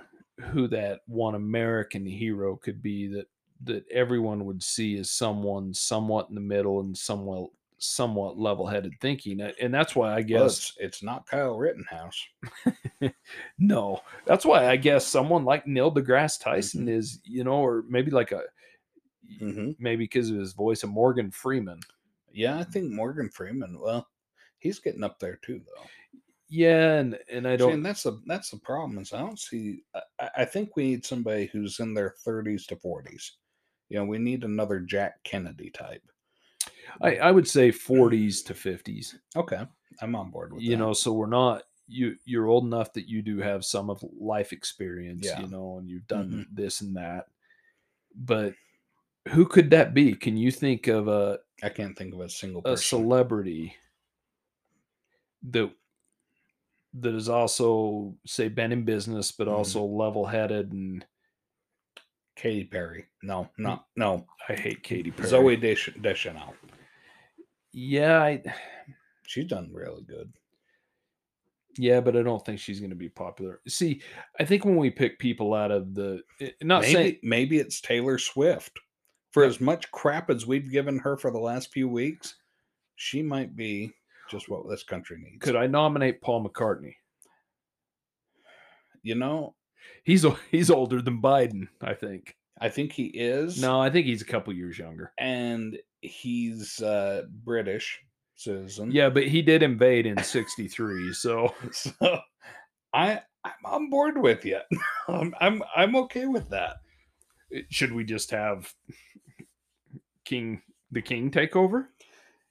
who that one American hero could be that that everyone would see as someone somewhat in the middle and somewhat somewhat level-headed thinking and that's why I Well, guess it's, it's not Kyle Rittenhouse. no that's why I guess someone like Neil deGrasse Tyson Mm-hmm. is you know or maybe like a Mhm. maybe because of his voice of Morgan Freeman Yeah, I think Morgan Freeman. Well, he's getting up there too, though. yeah and and I don't and that's the that's the problem is I don't see. I- I, think we need somebody who's in their thirties to forties. You know, we need another Jack Kennedy type. I, I would say 40s to 50s Okay, I'm on board with that. you that. know so we're not you you're old enough that you do have some of life experience Yeah. you know and you've done Mhm. this and that but who could that be can you think of a, I can't think of a single a person. celebrity that that is also say been in business but Mhm. also level-headed and Katy Perry. No, not no. i hate katy perry Zooey Desch- Deschanel. yeah I, She's done really good. yeah but i don't think she's going to be popular see i think when we pick people out of the eh, not maybe saying maybe it's Taylor Swift. For as much crap as we've given her for the last few weeks, she might be just what this country needs. could i nominate paul mccartney You know, He's he's older than Biden, I think. I think he is. No, I think he's a couple years younger. and he's uh British citizen. Yeah, but he did invade in '63, so So I I'm on board with you. I'm I'm I'm okay with that. Should we just have King the King take over?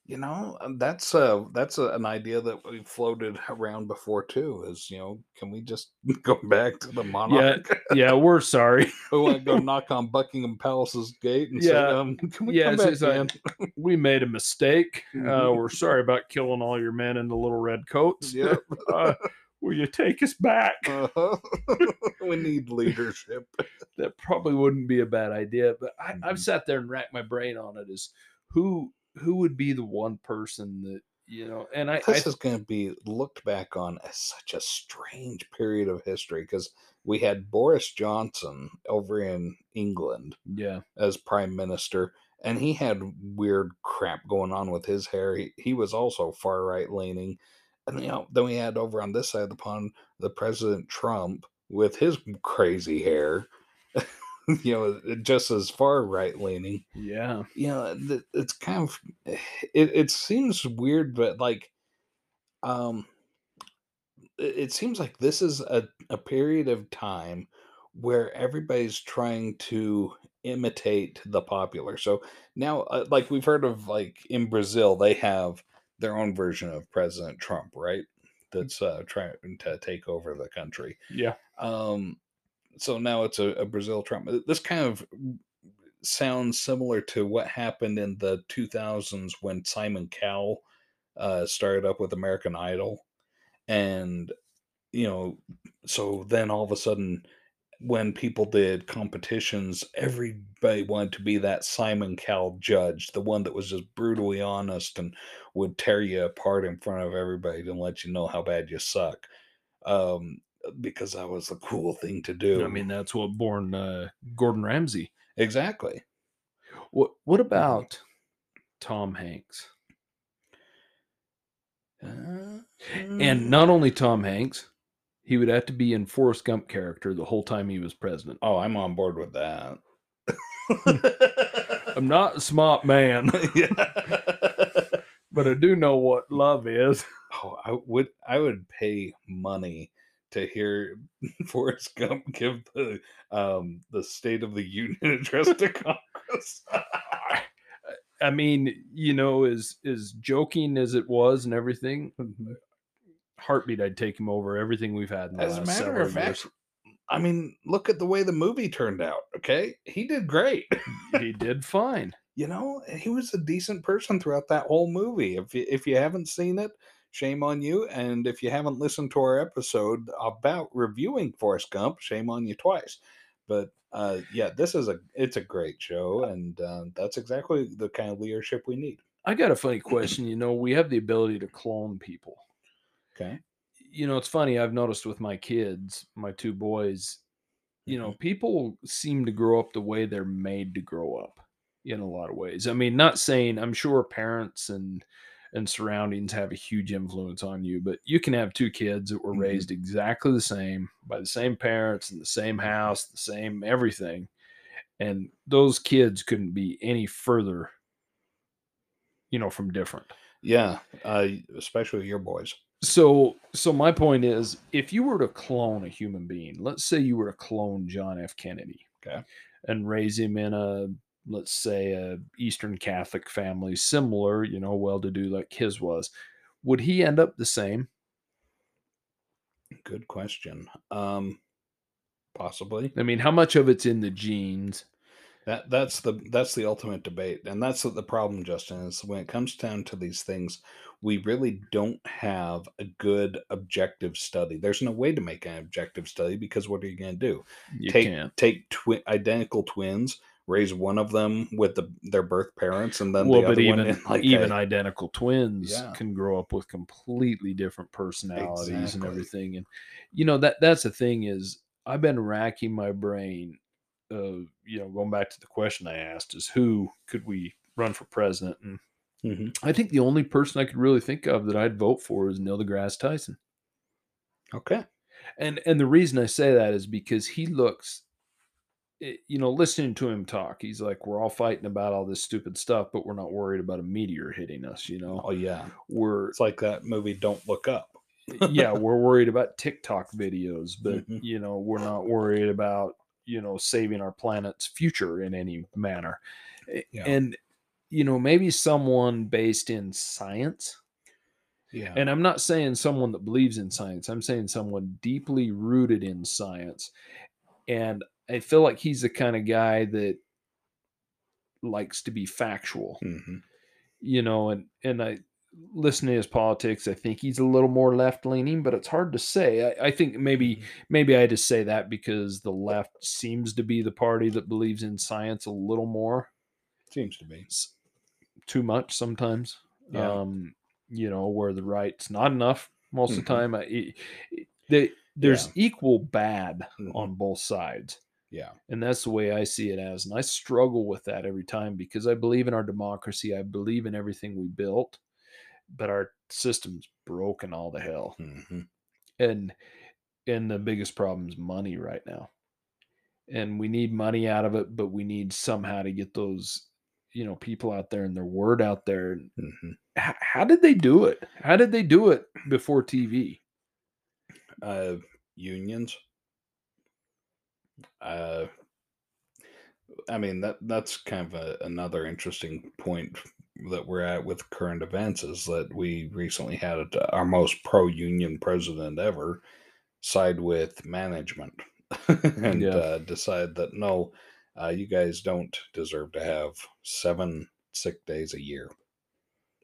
You know, uh, that's uh that's a, an idea that we floated around before too. Is you know, can we just go back to the monarch? Yeah, we're sorry. we want to go knock on Buckingham Palace's gate and say, Yeah. um, "Can we Yeah, come it's back like. We made a mistake. Uh, Mhm. we're sorry about killing all your men in the little red coats. Yep. Uh, will you take us back? Uh-huh. we need leadership. that probably wouldn't be a bad idea. But I, I've Mhm. sat there and racked my brain on it. Is who who would be the one person that you know? And I, I This is going to be looked back on as such a strange period of history because we had Boris Johnson over in England yeah as prime minister, and he had weird crap going on with his hair. He, he was also far right leaning. And you know, then we had over on this side of the pond the President Trump with his crazy hair. you know, just as far right leaning yeah. You know th- it's kind of it, it seems weird but like um it, it seems like this is a, a period of time where everybody's trying to imitate the popular. So now uh, like we've heard of like in brazil they have their own version of president trump right? That's uh trying to take over the country. Yeah. Um, so now it's a, a Brazil Trump. This kind of sounds similar to what happened in the 2000s when Simon Cowell uh, started up with American Idol. And, you know, so then all of a sudden, when people did competitions, everybody wanted to be that Simon Cowell judge, the one that was just brutally honest and would tear you apart in front of everybody and let you know how bad you suck. Um, because that was the cool thing to do. I mean that's what born uh, Gordon Ramsay. exactly. What what about Tom Hanks? Uh, And not only Tom Hanks, he would have to be in Forrest Gump character the whole time he was president. oh, I'm on board with that. I'm not a smart man, but I do know what love is. Oh, I would I would pay money to hear Forrest Gump give the um the State of the Union address to Congress. I mean, you know, as as joking as it was and everything, heartbeat, I'd take him over everything we've had in the As a last matter of fact, years. I mean, look at the way the movie turned out. Okay, he did great. He did fine. you know, he was a decent person throughout that whole movie. If you, if you haven't seen it, shame on you. And if you haven't listened to our episode about reviewing Forrest Gump, shame on you twice. But uh, yeah, this is a it's a great show, and uh, that's exactly the kind of leadership we need. I got a funny question. You know, we have the ability to clone people. Okay, You know, it's funny. I've noticed with my kids, my two boys, you know, people seem to grow up the way they're made to grow up in a lot of ways. I mean, not saying I'm sure parents and and surroundings have a huge influence on you, but you can have two kids that were Mhm. raised exactly the same by the same parents in the same house, the same everything. And those kids couldn't be any further, you know, from different. yeah, uh, especially your boys. So, so my point is, if you were to clone a human being, let's say you were to clone John F. Kennedy, Okay. and raise him in a, let's say, a Eastern Catholic family, similar, you know, well-to-do like his was, would he end up the same? Good question. Um, possibly. I mean, how much of it's in the genes? That that's the that's the ultimate debate, and that's the problem, Justin. Is when it comes down to these things, we really don't have a good objective study. There's no way to make an objective study because what are you going to do? You take can't. take twi- identical twins, raise one of them with the their birth parents, and then Well, the but other even like even a- identical twins Yeah. can grow up with completely different personalities and everything. And you know that that's the thing is I've been racking my brain. Uh, you know, going back to the question I asked is who could we run for president? And Mhm. I think the only person I could really think of that I'd vote for is Neil deGrasse Tyson. okay, And and the reason I say that is because he looks it- you know, listening to him talk, he's like, we're all fighting about all this stupid stuff, but we're not worried about a meteor hitting us. You know, oh yeah, we're it's like that movie Don't Look Up. yeah, we're worried about TikTok videos, but Mhm. you know, we're not worried about you know saving our planet's future in any manner Yeah. and you know maybe someone based in science Yeah. and i'm not saying someone that believes in science i'm saying someone deeply rooted in science and i feel like he's the kind of guy that likes to be factual hmm you know, and and I listen to his politics. I think he's a little more left leaning, but it's hard to say. I, I think maybe maybe I just say that because the left seems to be the party that believes in science a little more, Seems to be. too much sometimes. Yeah. Um, you know, where the right's not enough most of Mhm. the time. I, it- they, there's equal bad Mhm. on both sides. Yeah. And that's the way I see it as. And I struggle with that every time because I believe in our democracy. I believe in everything we built, but our system's broken all the hell. hmm And and the biggest problem is money right now. And we need money out of it, but we need somehow to get those, you know, people out there and their word out there. And hmm h- how did they do it? How did they do it before TV? Uh, unions. Uh, I mean that that's kind of a, another interesting point that we're at with current events is that we recently had uh, our most pro-union president ever side with management and Yeah. uh, decide that no, uh, you guys don't deserve to have seven sick days a year.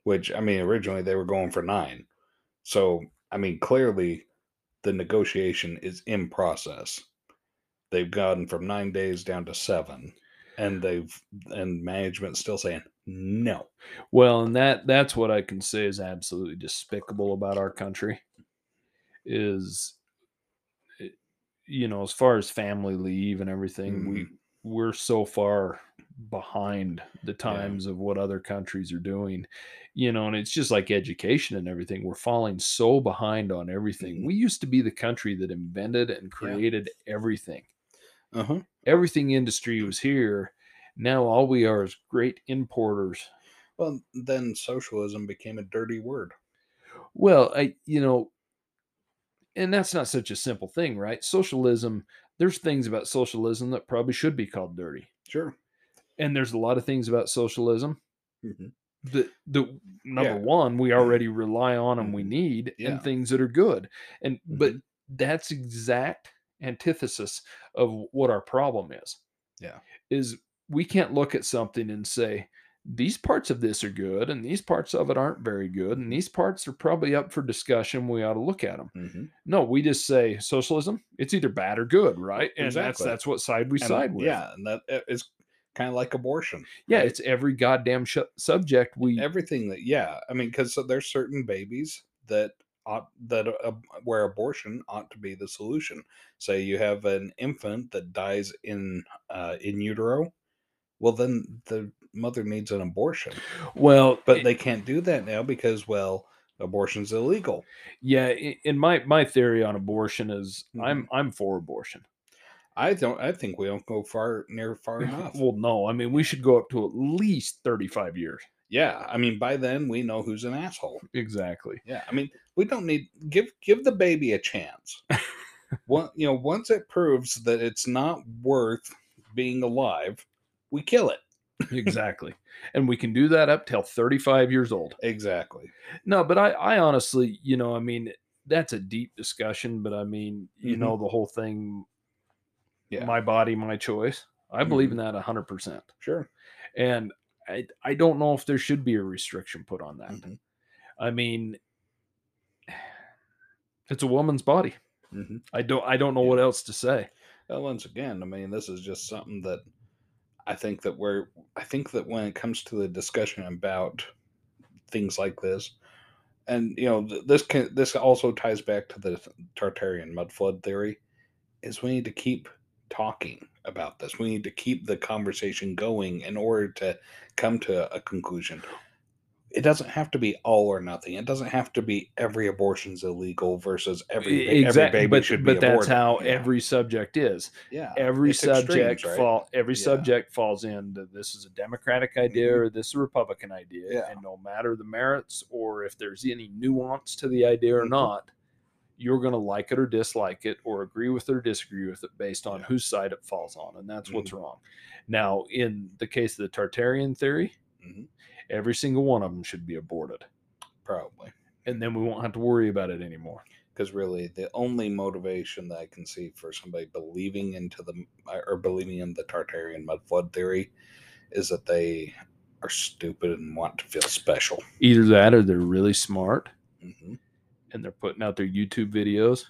Which I mean, originally they were going for nine. So I mean, clearly the negotiation is in process. They've gone from nine days down to seven, and they've and management's still saying no. Well, and that that's what I can say is absolutely despicable about our country is you know, as far as family leave and everything, we Mhm. we're so far behind the times of what other countries are doing. You know, and it's just like education and everything. We're falling so behind on everything. Mhm. We used to be the country that invented and created everything. Uh huh. Everything industry was here. Now all we are is great importers Well, then socialism became a dirty word. Well, I you know, and that's not such a simple thing, right? Socialism, there's things about socialism that probably should be called dirty. Sure. And there's a lot of things about socialism hmm that the number Yeah. one we already rely on and we Mhm. need Yeah. and things that are good. And but Mhm. that's exact antithesis of what our problem is. Yeah. Is we can't look at something and say these parts of this are good and these parts of it aren't very good and these parts are probably up for discussion we ought to look at them hmm no we just say socialism it's either bad or good right and that's Exactly. that's what side we side with Yeah, and that uh, kind of like abortion. yeah right? it's every goddamn sh- subject we everything that yeah i mean because there's certain babies that ought that uh, where abortion ought to be the solution. Say you have an infant that dies in uh in utero well then the mother needs an abortion. Well but it- they can't do that now because well abortion's illegal. Yeah in my my theory on abortion is i'm Mm-hmm. i'm for abortion. I don't i think we don't go far near far enough. Well no i mean we should go up to at least 35 years yeah i mean by then we know who's an asshole exactly Yeah, I mean, we don't need give give the baby a chance. One, you know, once it proves that it's not worth being alive, we kill it. exactly and we can do that up till 35 years old Exactly. No, but I, I honestly, you know, I mean, that's a deep discussion, but I mean, you Mhm. know, the whole thing, Yeah. my body, my choice. I believe Mhm. in that a hundred percent. Sure. And I, I don't know if there should be a restriction put on that. Mhm. I mean, it's a woman's body. hmm I don't, I don't know Yeah. what else to say. Well, once again, I mean, this is just something that I think that we're. I think that when it comes to the discussion about things like this, and you know, this can this also ties back to the Tartarian mud flood theory, is we need to keep talking about this. We need to keep the conversation going in order to come to a conclusion. It doesn't have to be all or nothing. It doesn't have to be every abortion's illegal versus every, ba- every baby But, should be but that's aborted. how Yeah. every subject is. yeah every it's subject right? fall every Yeah. subject falls into this is a democratic idea Mhm. or this is a republican idea Yeah. and no matter the merits or if there's any nuance to the idea or Mhm. not you're going to like it or dislike it or agree with it or disagree with it based on Yeah. whose side it falls on and that's what's wrong now in the case of the tartarian theory Mhm. every single one of them should be aborted Probably. and then we won't have to worry about it anymore Because really, the only motivation that I can see for somebody believing into the or believing in the Tartarian mud flood theory is that they are stupid and want to feel special. either that or they're really smart hmm and they're putting out their YouTube videos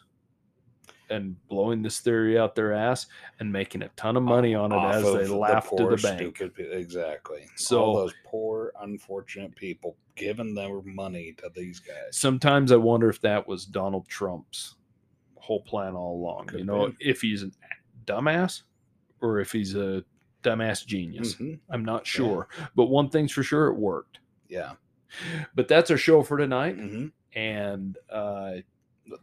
and blowing this theory out their ass and making a ton of money on it Off as they laugh to poor, the bank. stupid exactly. So- all those poor, unfortunate people giving their money to these guys. Sometimes I wonder if that was Donald Trump's whole plan all along. Could you know, be. if he's a dumbass or if he's a dumbass genius. Mhm. I'm not sure. But one thing's for sure, it worked. Yeah. But that's our show for tonight. hmm And uh,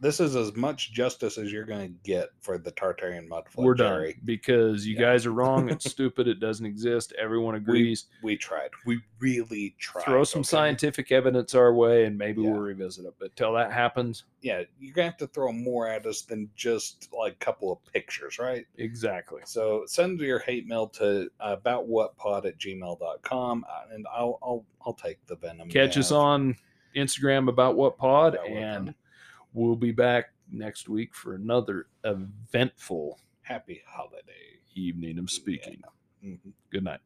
This is as much justice as you're going to get for the Tartarian mud flood we're done because you Yeah. guys are wrong. It's stupid. It doesn't exist. Everyone agrees. We tried. We really tried. Throw some okay? scientific evidence our way and maybe Yeah. we'll revisit it. But till that happens, Yeah, you're gonna have to throw more at us than just like a couple of pictures, right? exactly. So send your hate mail to aboutwhatpod at gmail.com and I'll I'll I'll take the venom. Catch us on Instagram about what pod, and we'll be back next week for another eventful happy holiday. evening of speaking. Mhm. Good night.